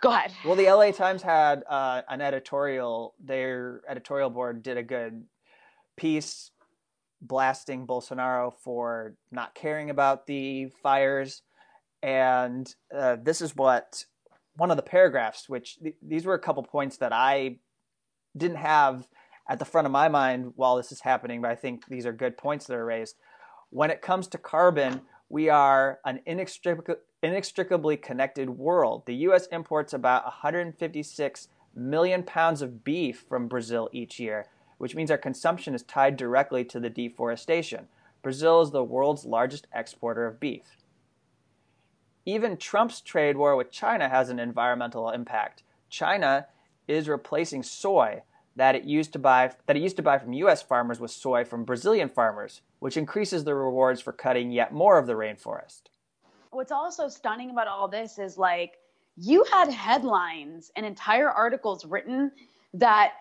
Go ahead. Well, the LA Times had uh, an editorial. Their editorial board did a good piece blasting Bolsonaro for not caring about the fires. And uh, this is what one of the paragraphs, which th- these were a couple points that I didn't have at the front of my mind while this is happening, but I think these are good points that are raised. When it comes to carbon, we are an inextric- inextricably connected world. The U.S. imports about 156 million pounds of beef from Brazil each year, which means our consumption is tied directly to the deforestation. Brazil is the world's largest exporter of beef. Even Trump's trade war with China has an environmental impact. China is replacing soy that it used to buy that it used to buy from US farmers with soy from Brazilian farmers, which increases the rewards for cutting yet more of the rainforest. What's also stunning about all this is like you had headlines and entire articles written that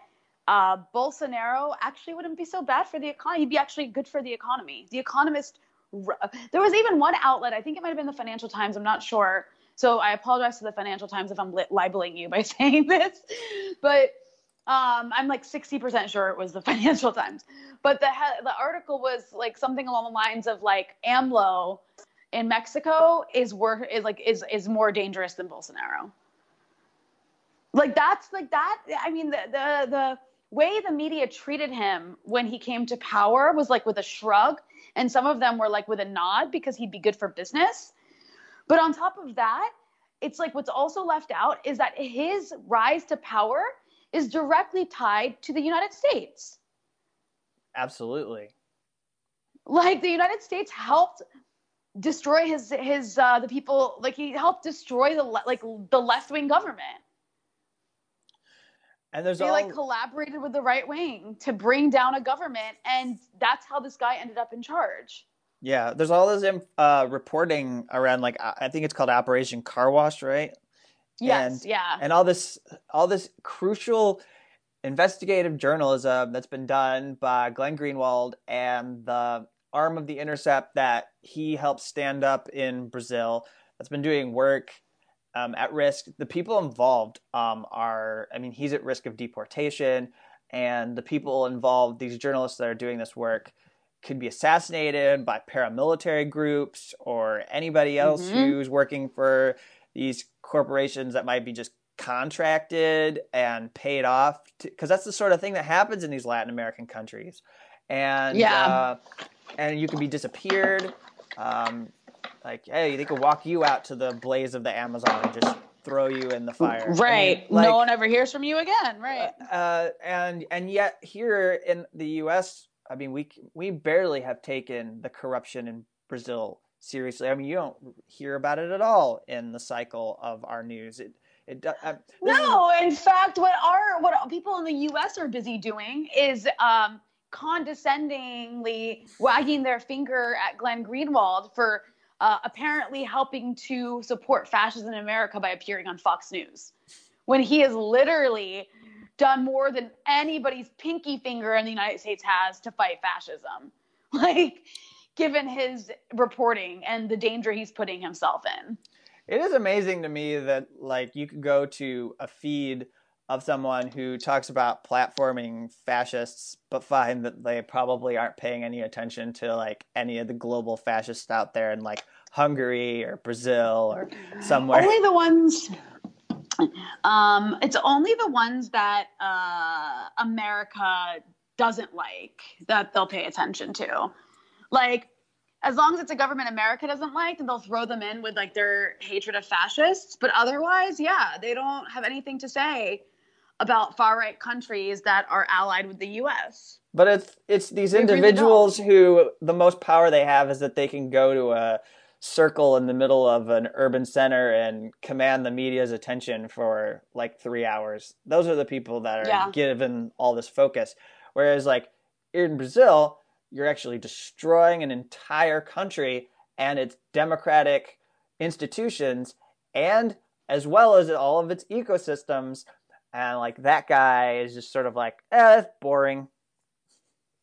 uh, Bolsonaro actually wouldn't be so bad for the economy. He'd be actually good for the economy. The Economist, there was even one outlet, I think it might have been the Financial Times, I'm not sure. So I apologize to the Financial Times if I'm li- libeling you by saying this, but um, I'm like 60% sure it was the Financial Times. But the the article was like something along the lines of like AMLO in Mexico is work is like is is more dangerous than Bolsonaro. Like that's like that. I mean the the the way the media treated him when he came to power was like with a shrug, and some of them were like with a nod because he'd be good for business. But on top of that, it's like what's also left out is that his rise to power is directly tied to the United States. Absolutely. Like the United States helped destroy his his uh, the people like he helped destroy the like the left wing government. And there's he all... like collaborated with the right wing to bring down a government, and that's how this guy ended up in charge. Yeah, there's all this uh, reporting around like I think it's called Operation Car Wash, right? Yes, and, yeah. And all this all this crucial investigative journalism that's been done by Glenn Greenwald and the arm of the Intercept that he helped stand up in Brazil that's been doing work um, at risk. The people involved um, are, I mean, he's at risk of deportation, and the people involved, these journalists that are doing this work, could be assassinated by paramilitary groups or anybody else mm-hmm. who's working for these corporations that might be just contracted and paid off because that's the sort of thing that happens in these Latin American countries. And yeah. Uh, and you can be disappeared. Um, like, hey, they could walk you out to the blaze of the Amazon and just throw you in the fire. Right. I mean, like, no one ever hears from you again. Right. Uh, and and yet here in the U.S., I mean, we we barely have taken the corruption in Brazil seriously. I mean, you don't hear about it at all in the cycle of our news. It it uh, no. Is... in fact, what our what people in the U.S. are busy doing is. Um, condescendingly wagging their finger at Glenn Greenwald for uh, apparently helping to support fascism in America by appearing on Fox News, when he has literally done more than anybody's pinky finger in the United States has to fight fascism. Like, given his reporting and the danger he's putting himself in. It is amazing to me that, like, you could go to a feed of someone who talks about platforming fascists, but find that they probably aren't paying any attention to like any of the global fascists out there in like Hungary or Brazil or somewhere. Only the ones. Um, it's only the ones that uh, America doesn't like that they'll pay attention to. Like, as long as it's a government America doesn't like, then they'll throw them in with like their hatred of fascists. But otherwise, yeah, they don't have anything to say about far right countries that are allied with the U.S. But it's it's these individuals really who the most power they have is that they can go to a circle in the middle of an urban center and command the media's attention for like three hours. Those are the people that are yeah. given all this focus. Whereas like in Brazil, you're actually destroying an entire country and its democratic institutions and as well as all of its ecosystems and like that guy is just sort of like, eh, that's boring.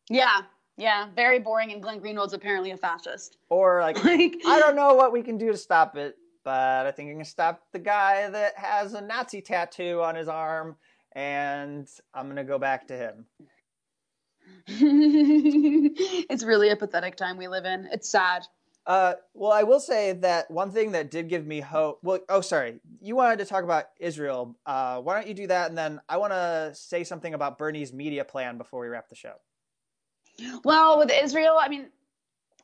Yeah, yeah, very boring. And Glenn Greenwald's apparently a fascist. Or like, like I don't know what we can do to stop it, but I think I can stop the guy that has a Nazi tattoo on his arm, and I'm gonna go back to him. it's really a pathetic time we live in. It's sad. Uh, well, I will say that one thing that did give me hope. Well, oh, sorry, you wanted to talk about Israel. Uh, why don't you do that, and then I want to say something about Bernie's media plan before we wrap the show. Well, with Israel, I mean,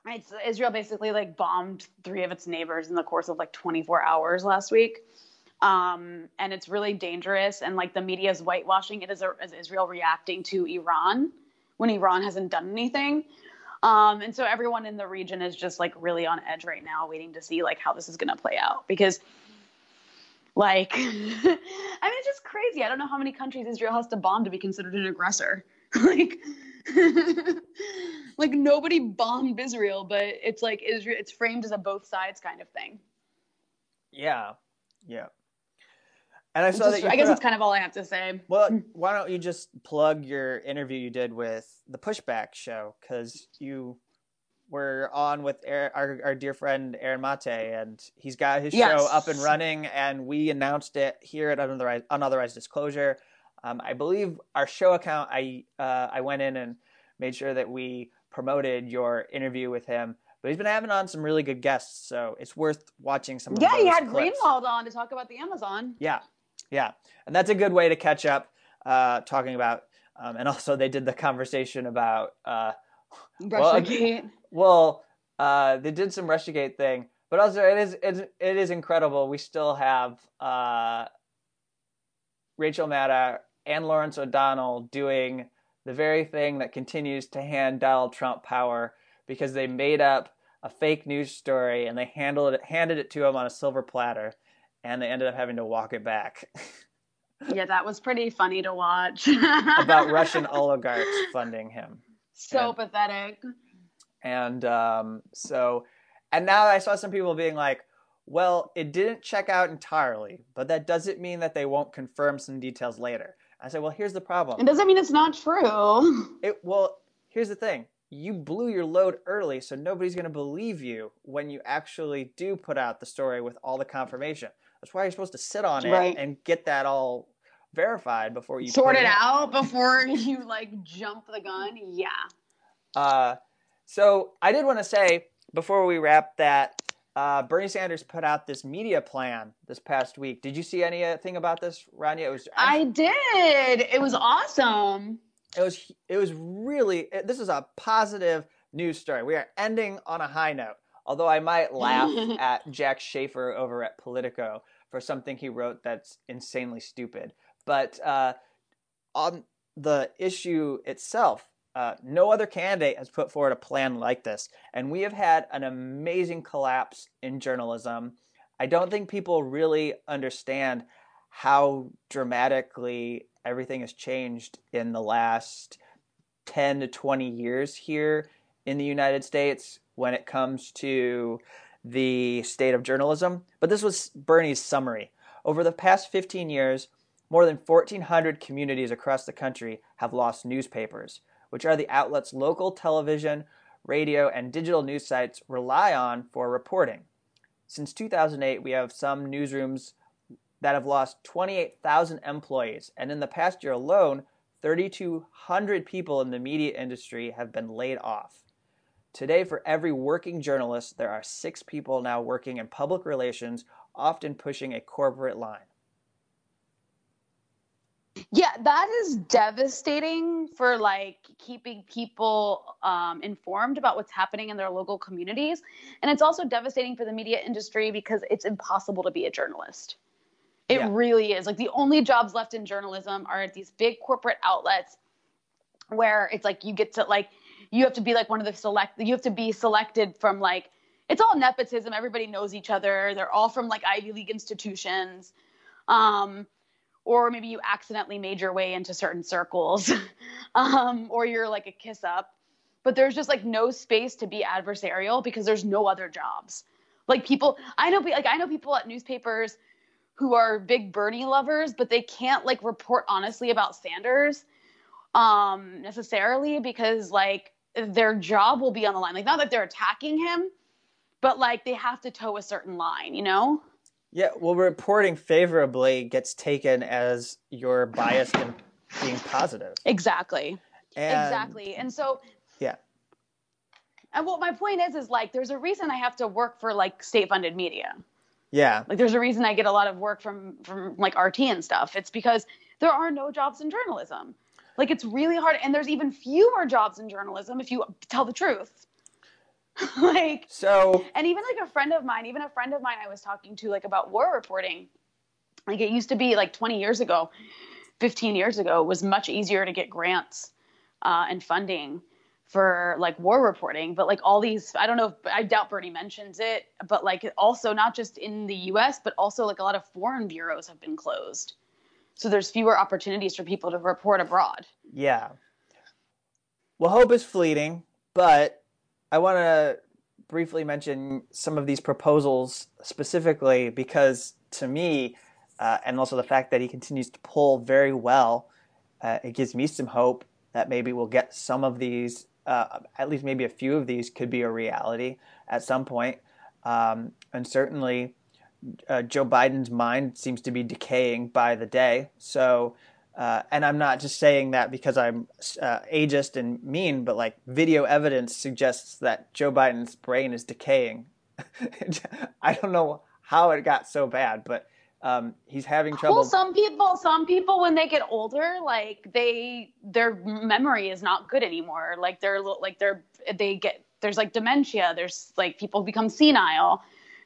it's, Israel basically like bombed three of its neighbors in the course of like 24 hours last week. Um, and it's really dangerous. And like the media is whitewashing it as, as Israel reacting to Iran when Iran hasn't done anything. Um, and so everyone in the region is just like really on edge right now, waiting to see like how this is going to play out because like I mean it's just crazy. I don't know how many countries Israel has to bomb to be considered an aggressor. like like nobody bombed Israel, but it's like Israel. It's framed as a both sides kind of thing. Yeah, yeah. And I saw that. I guess that's kind of all I have to say. Well, why don't you just plug your interview you did with the Pushback Show because you were on with our our dear friend Aaron Mate, and he's got his yes. show up and running, and we announced it here at Unauthorized, Unauthorized Disclosure. Um, I believe our show account. I uh, I went in and made sure that we promoted your interview with him. But he's been having on some really good guests, so it's worth watching some. Of yeah, he had clips. Greenwald on to talk about the Amazon. Yeah, yeah, and that's a good way to catch up, uh, talking about. Um, and also, they did the conversation about uh, Russiagate. Well, well uh, they did some Russiagate thing, but also it is it, it is incredible. We still have uh, Rachel Maddow and Lawrence O'Donnell doing the very thing that continues to hand Donald Trump power because they made up a fake news story and they handled it, handed it to him on a silver platter, and they ended up having to walk it back. yeah, that was pretty funny to watch. About Russian oligarchs funding him. So and, pathetic. And um, so, and now I saw some people being like, well, it didn't check out entirely, but that doesn't mean that they won't confirm some details later. I said, well, here's the problem. It doesn't mean it's not true. It well, here's the thing. You blew your load early, so nobody's going to believe you when you actually do put out the story with all the confirmation. That's why you're supposed to sit on it right. and get that all verified before you sort it, it out before you like jump the gun. Yeah. Uh, so I did want to say before we wrap that uh, Bernie Sanders put out this media plan this past week. Did you see anything about this, Rania? It was. I did. It was awesome. It was. It was really. It, this is a positive news story. We are ending on a high note. Although I might laugh at Jack Shafer over at Politico for something he wrote that's insanely stupid. But uh, on the issue itself, uh, no other candidate has put forward a plan like this, and we have had an amazing collapse in journalism. I don't think people really understand how dramatically everything has changed in the last 10 to 20 years here in the United States when it comes to the state of journalism. But this was Bernie's summary. Over the past 15 years, more than 1,400 communities across the country have lost newspapers which are the outlets local television, radio, and digital news sites rely on for reporting. Since 2008, we have some newsrooms that have lost 28,000 employees, and in the past year alone, 3,200 people in the media industry have been laid off. Today, for every working journalist, there are six people now working in public relations, often pushing a corporate line. Yeah, that is devastating for like keeping people um, informed about what's happening in their local communities. And it's also devastating for the media industry because it's impossible to be a journalist. It yeah. really is. Like the only jobs left in journalism are at these big corporate outlets where it's like you get to like you have to be like one of the select you have to be selected from like it's all nepotism. Everybody knows each other. They're all from like Ivy League institutions. Um, or maybe you accidentally made your way into certain circles um, or you're like a kiss up but there's just like no space to be adversarial because there's no other jobs like people i know like i know people at newspapers who are big bernie lovers but they can't like report honestly about sanders um necessarily because like their job will be on the line like not that they're attacking him but like they have to toe a certain line you know yeah, well, reporting favorably gets taken as you're biased and being positive. Exactly. And, exactly. And so, yeah. And what my point is is like there's a reason I have to work for like state funded media. Yeah. Like there's a reason I get a lot of work from from like RT and stuff. It's because there are no jobs in journalism. Like it's really hard and there's even fewer jobs in journalism if you tell the truth. like so and even like a friend of mine, even a friend of mine I was talking to like about war reporting. Like it used to be like 20 years ago, 15 years ago, it was much easier to get grants uh, and funding for like war reporting but like all these i don't know if i doubt bernie mentions it but like also not just in the us but also like a lot of foreign bureaus have been closed so there's fewer opportunities for people to report abroad yeah well hope is fleeting but i want to briefly mention some of these proposals specifically because to me uh, and also the fact that he continues to poll very well uh, it gives me some hope that maybe we'll get some of these uh, at least maybe a few of these could be a reality at some point. Um, and certainly, uh, Joe Biden's mind seems to be decaying by the day. So, uh, and I'm not just saying that because I'm uh, ageist and mean, but like video evidence suggests that Joe Biden's brain is decaying. I don't know how it got so bad, but um, he's having trouble. Well, some people, some people, when they get older, like they, their memory is not good anymore. Like they're, like they're, they get, there's like dementia. There's like people become senile.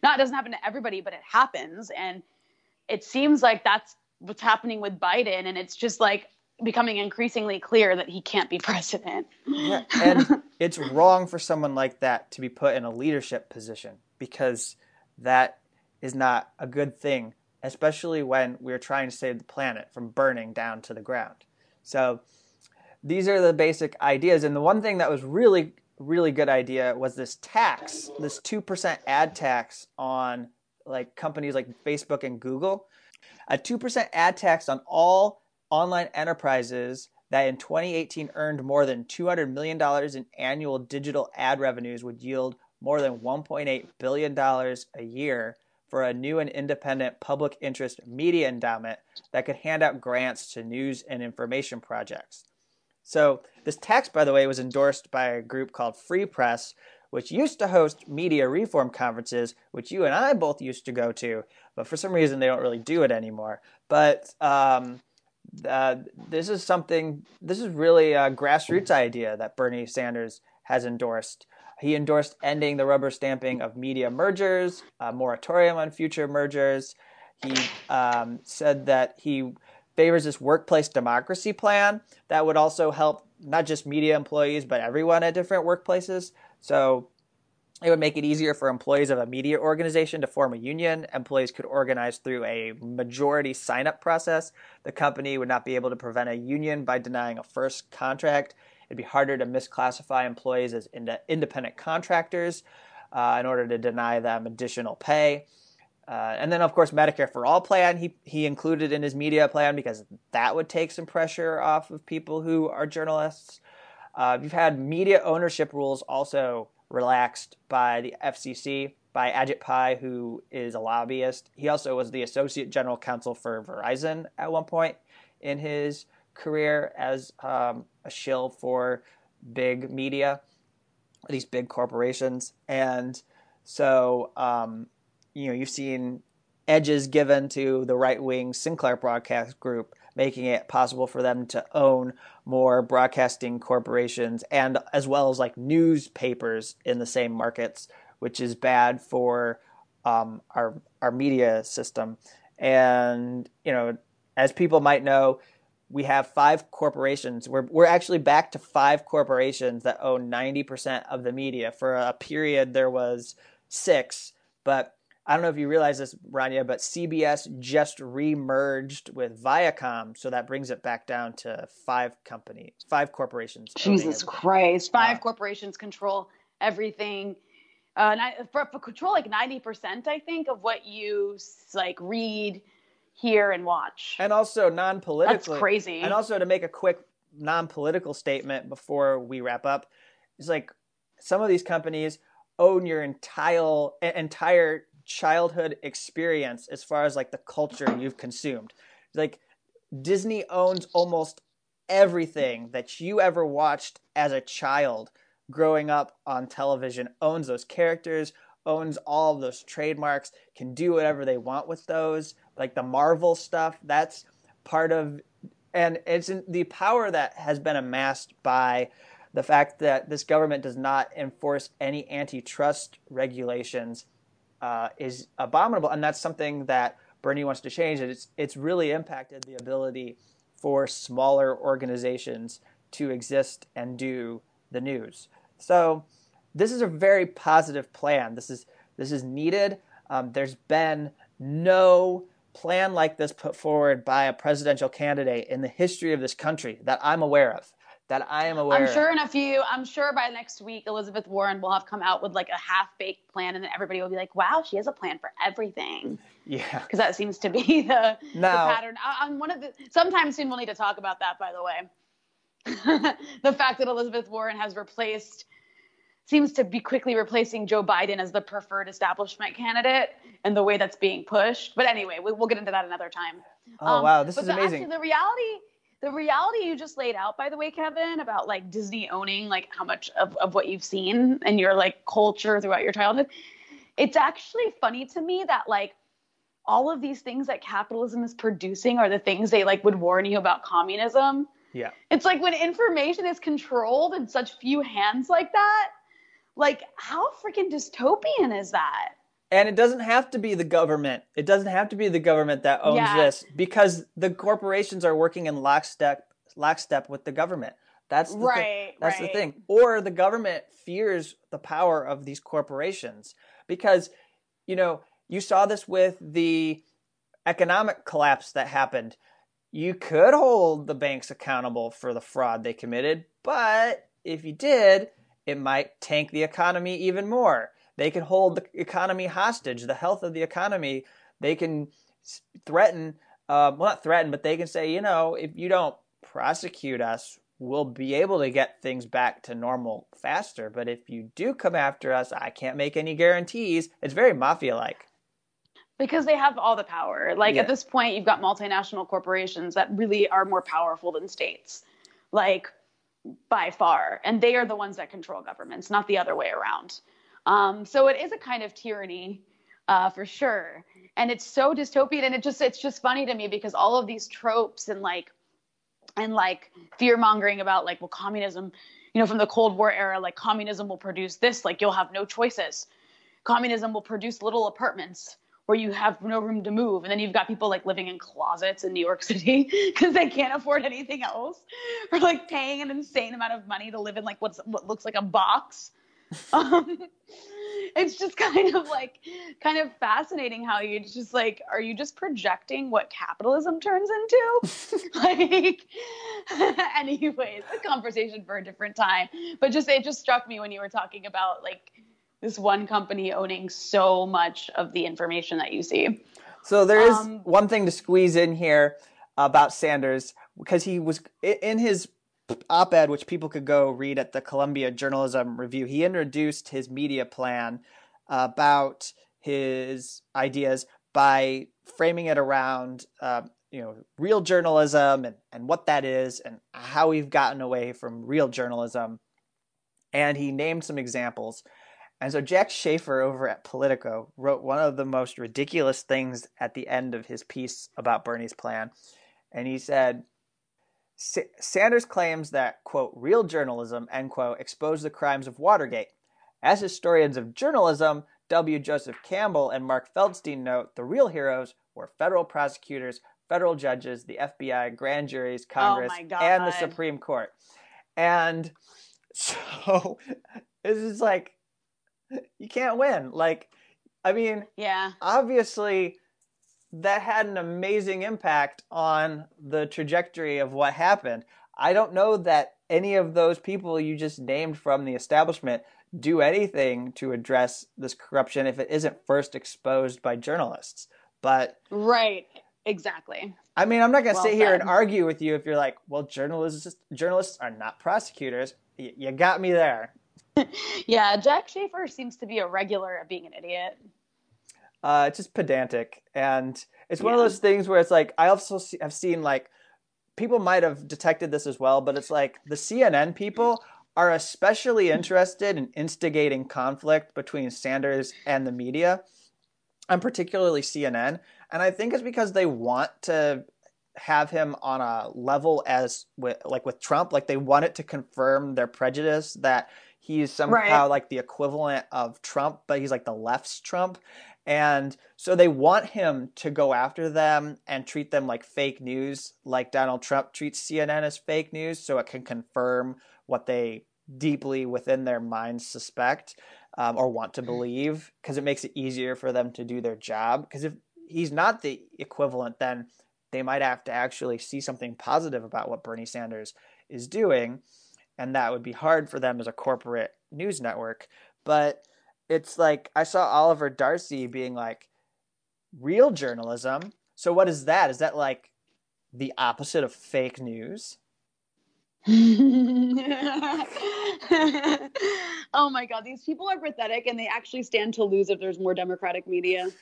Not doesn't happen to everybody, but it happens, and it seems like that's what's happening with Biden, and it's just like becoming increasingly clear that he can't be president. Yeah, and it's wrong for someone like that to be put in a leadership position because that is not a good thing especially when we're trying to save the planet from burning down to the ground. So these are the basic ideas. And the one thing that was really, really good idea was this tax, this 2% ad tax on like companies like Facebook and Google. A 2% ad tax on all online enterprises that in 2018 earned more than $200 million in annual digital ad revenues would yield more than $1.8 billion a year for a new and independent public interest media endowment that could hand out grants to news and information projects. So, this tax, by the way, was endorsed by a group called Free Press, which used to host media reform conferences, which you and I both used to go to, but for some reason they don't really do it anymore. But um, uh, this is something, this is really a grassroots idea that Bernie Sanders has endorsed. He endorsed ending the rubber stamping of media mergers, a moratorium on future mergers. He um, said that he favors this workplace democracy plan that would also help not just media employees, but everyone at different workplaces. So it would make it easier for employees of a media organization to form a union. Employees could organize through a majority sign up process. The company would not be able to prevent a union by denying a first contract. It'd be harder to misclassify employees as ind- independent contractors uh, in order to deny them additional pay. Uh, and then, of course, Medicare for All plan he, he included in his media plan because that would take some pressure off of people who are journalists. Uh, you've had media ownership rules also relaxed by the FCC, by Ajit Pai, who is a lobbyist. He also was the Associate General Counsel for Verizon at one point in his career as um, a shill for big media, these big corporations, and so um, you know you've seen edges given to the right wing Sinclair Broadcast Group, making it possible for them to own more broadcasting corporations and as well as like newspapers in the same markets, which is bad for um, our our media system. And you know, as people might know, we have five corporations. We're we're actually back to five corporations that own ninety percent of the media. For a period, there was six, but I don't know if you realize this, Rania, but CBS just re-merged with Viacom, so that brings it back down to five company, five corporations. Jesus Christ! Five uh, corporations control everything. Uh, for, for control like ninety percent, I think, of what you like read hear and watch. And also non-politically. That's crazy. And also to make a quick non-political statement before we wrap up, it's like some of these companies own your entire entire childhood experience as far as like the culture you've consumed. Like Disney owns almost everything that you ever watched as a child growing up on television owns those characters, owns all of those trademarks, can do whatever they want with those. Like the Marvel stuff, that's part of, and it's the power that has been amassed by the fact that this government does not enforce any antitrust regulations uh, is abominable, and that's something that Bernie wants to change. And it's it's really impacted the ability for smaller organizations to exist and do the news. So this is a very positive plan. This is this is needed. Um, there's been no plan like this put forward by a presidential candidate in the history of this country that I'm aware of. That I am aware. I'm sure in a few. I'm sure by next week, Elizabeth Warren will have come out with like a half-baked plan, and then everybody will be like, "Wow, she has a plan for everything." Yeah. Because that seems to be the, now, the pattern. I, I'm one of the. Sometime soon we'll need to talk about that. By the way, the fact that Elizabeth Warren has replaced seems to be quickly replacing Joe Biden as the preferred establishment candidate and the way that's being pushed. But anyway, we, will get into that another time. Oh um, wow, this is amazing. Actually, the reality, the reality you just laid out, by the way, Kevin, about like Disney owning like how much of, of what you've seen and your like culture throughout your childhood. It's actually funny to me that like all of these things that capitalism is producing are the things they like would warn you about communism. Yeah. It's like when information is controlled in such few hands like that, like how freaking dystopian is that? And it doesn't have to be the government. It doesn't have to be the government that owns yeah. this because the corporations are working in lockstep lockstep with the government. That's the right. Thing. That's right. the thing. Or the government fears the power of these corporations because, you know, you saw this with the economic collapse that happened. You could hold the banks accountable for the fraud they committed, but if you did, it might tank the economy even more. They can hold the economy hostage, the health of the economy. They can threaten, uh, well, not threaten, but they can say, you know, if you don't prosecute us, we'll be able to get things back to normal faster. But if you do come after us, I can't make any guarantees. It's very mafia like. Because they have all the power. Like Yeah. at this point, you've got multinational corporations that really are more powerful than states. Like by far. And they are the ones that control governments, not the other way around. Um, so it is a kind of tyranny uh, for sure. And it's so dystopian. And it just, it's just funny to me because all of these tropes and like, and like fear mongering about like, well, communism, you know, from the Cold War era, like communism will produce this, like you'll have no choices. Communism will produce little apartments where you have no room to move and then you've got people like living in closets in new york city because they can't afford anything else or like paying an insane amount of money to live in like what's what looks like a box um, it's just kind of like kind of fascinating how you just like are you just projecting what capitalism turns into like anyways a conversation for a different time but just it just struck me when you were talking about like this one company owning so much of the information that you see. So there is Um, one thing to squeeze in here about Sanders because he was in his op-ed, which people could go read at the Columbia Journalism Review. He introduced his media plan about his ideas by framing it around, uh, you know, real journalism and, and what that is and how we've gotten away from real journalism. And he named some examples. And so Jack Shafer over at Politico wrote one of the most ridiculous things at the end of his piece about Bernie's plan. And he said, Sanders claims that, quote, real journalism, end quote, exposed the crimes of Watergate. As historians of journalism, W. Joseph Campbell and Mark Feldstein note the real heroes were federal prosecutors, federal judges, the FBI, grand juries, oh Congress, my God. and the Supreme Court. And so this is like, you can't win. Like, I mean, Yeah. obviously that had an amazing impact on the trajectory of what happened. I don't know that any of those people you just named from the establishment do anything to address this corruption if it isn't first exposed by journalists. But Right. Exactly. I mean, I'm not going to Well sit here and argue with you if you're like, well, journalists journalists are not prosecutors. Y- you got me there. Yeah. Jack Shafer seems to be a regular at being an idiot. Uh, it's just pedantic, and it's one of those things where it's like I also see, have seen like people might have detected this as well, but it's like the CNN people are especially interested in instigating conflict between Sanders and the media, and particularly CNN. And I think it's because they want to have him on a level as with like with Trump, like they want it to confirm their prejudice that he's somehow right. like the equivalent of Trump, but he's like the left's Trump. And so they want him to go after them and treat them like fake news, like Donald Trump treats CNN as fake news, so it can confirm what they deeply within their minds suspect um, or want to believe, because it makes it easier for them to do their job. Because if he's not the equivalent, then they might have to actually see something positive about what Bernie Sanders is doing. And that would be hard for them as a corporate news network. But it's like I saw Oliver Darcy being like, real journalism. So what is that? Is that like the opposite of fake news? oh my god, these people are pathetic and they actually stand to lose if there's more democratic media.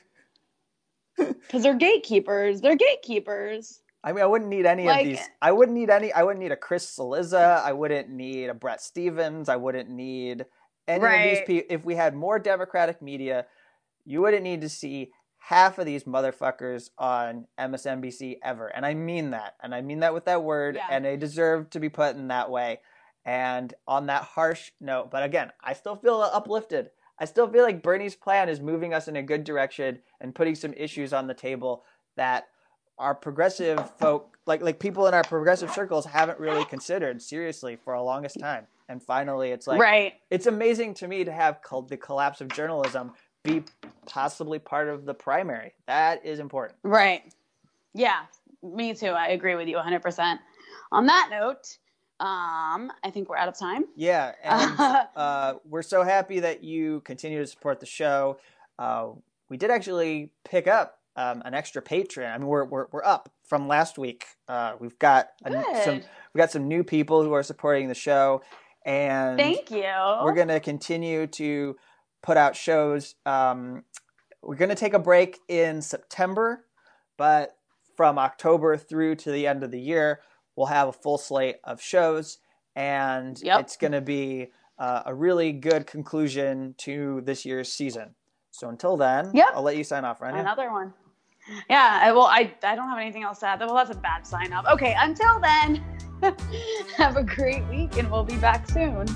Because they're gatekeepers. They're gatekeepers. I mean, I wouldn't need any like, of these. I wouldn't need any. I wouldn't need a Chris Cillizza. I wouldn't need a Bret Stephens, I wouldn't need any right. of these people. If we had more Democratic media, you wouldn't need to see half of these motherfuckers on MSNBC ever. And I mean that. And I mean that with that word. Yeah. And they deserve to be put in that way. And on that harsh note, but again, I still feel uplifted I still feel like Bernie's plan is moving us in a good direction and putting some issues on the table that our progressive folk, like like people in our progressive circles, haven't really considered seriously for a longest time. And finally, it's like right. It's amazing to me to have the collapse of journalism be possibly part of the primary. That is important. Right. Yeah, me too. I agree with you 100%. On that note, um, I think we're out of time. Yeah, and uh, we're so happy that you continue to support the show. Uh, we did actually pick up um, an extra patron. I mean, we're we're, we're up from last week. Uh, we've got a, some we got some new people who are supporting the show, and thank you. We're gonna continue to put out shows. Um, we're gonna take a break in September, but from October through to the end of the year we'll have a full slate of shows, and yep. it's going to be uh, a really good conclusion to this year's season. So until then, yep. I'll let you sign off, Rania. Another one. Yeah, well, I, I don't have anything else to add. Well, that's a bad sign off. Okay, until then, have a great week, and we'll be back soon.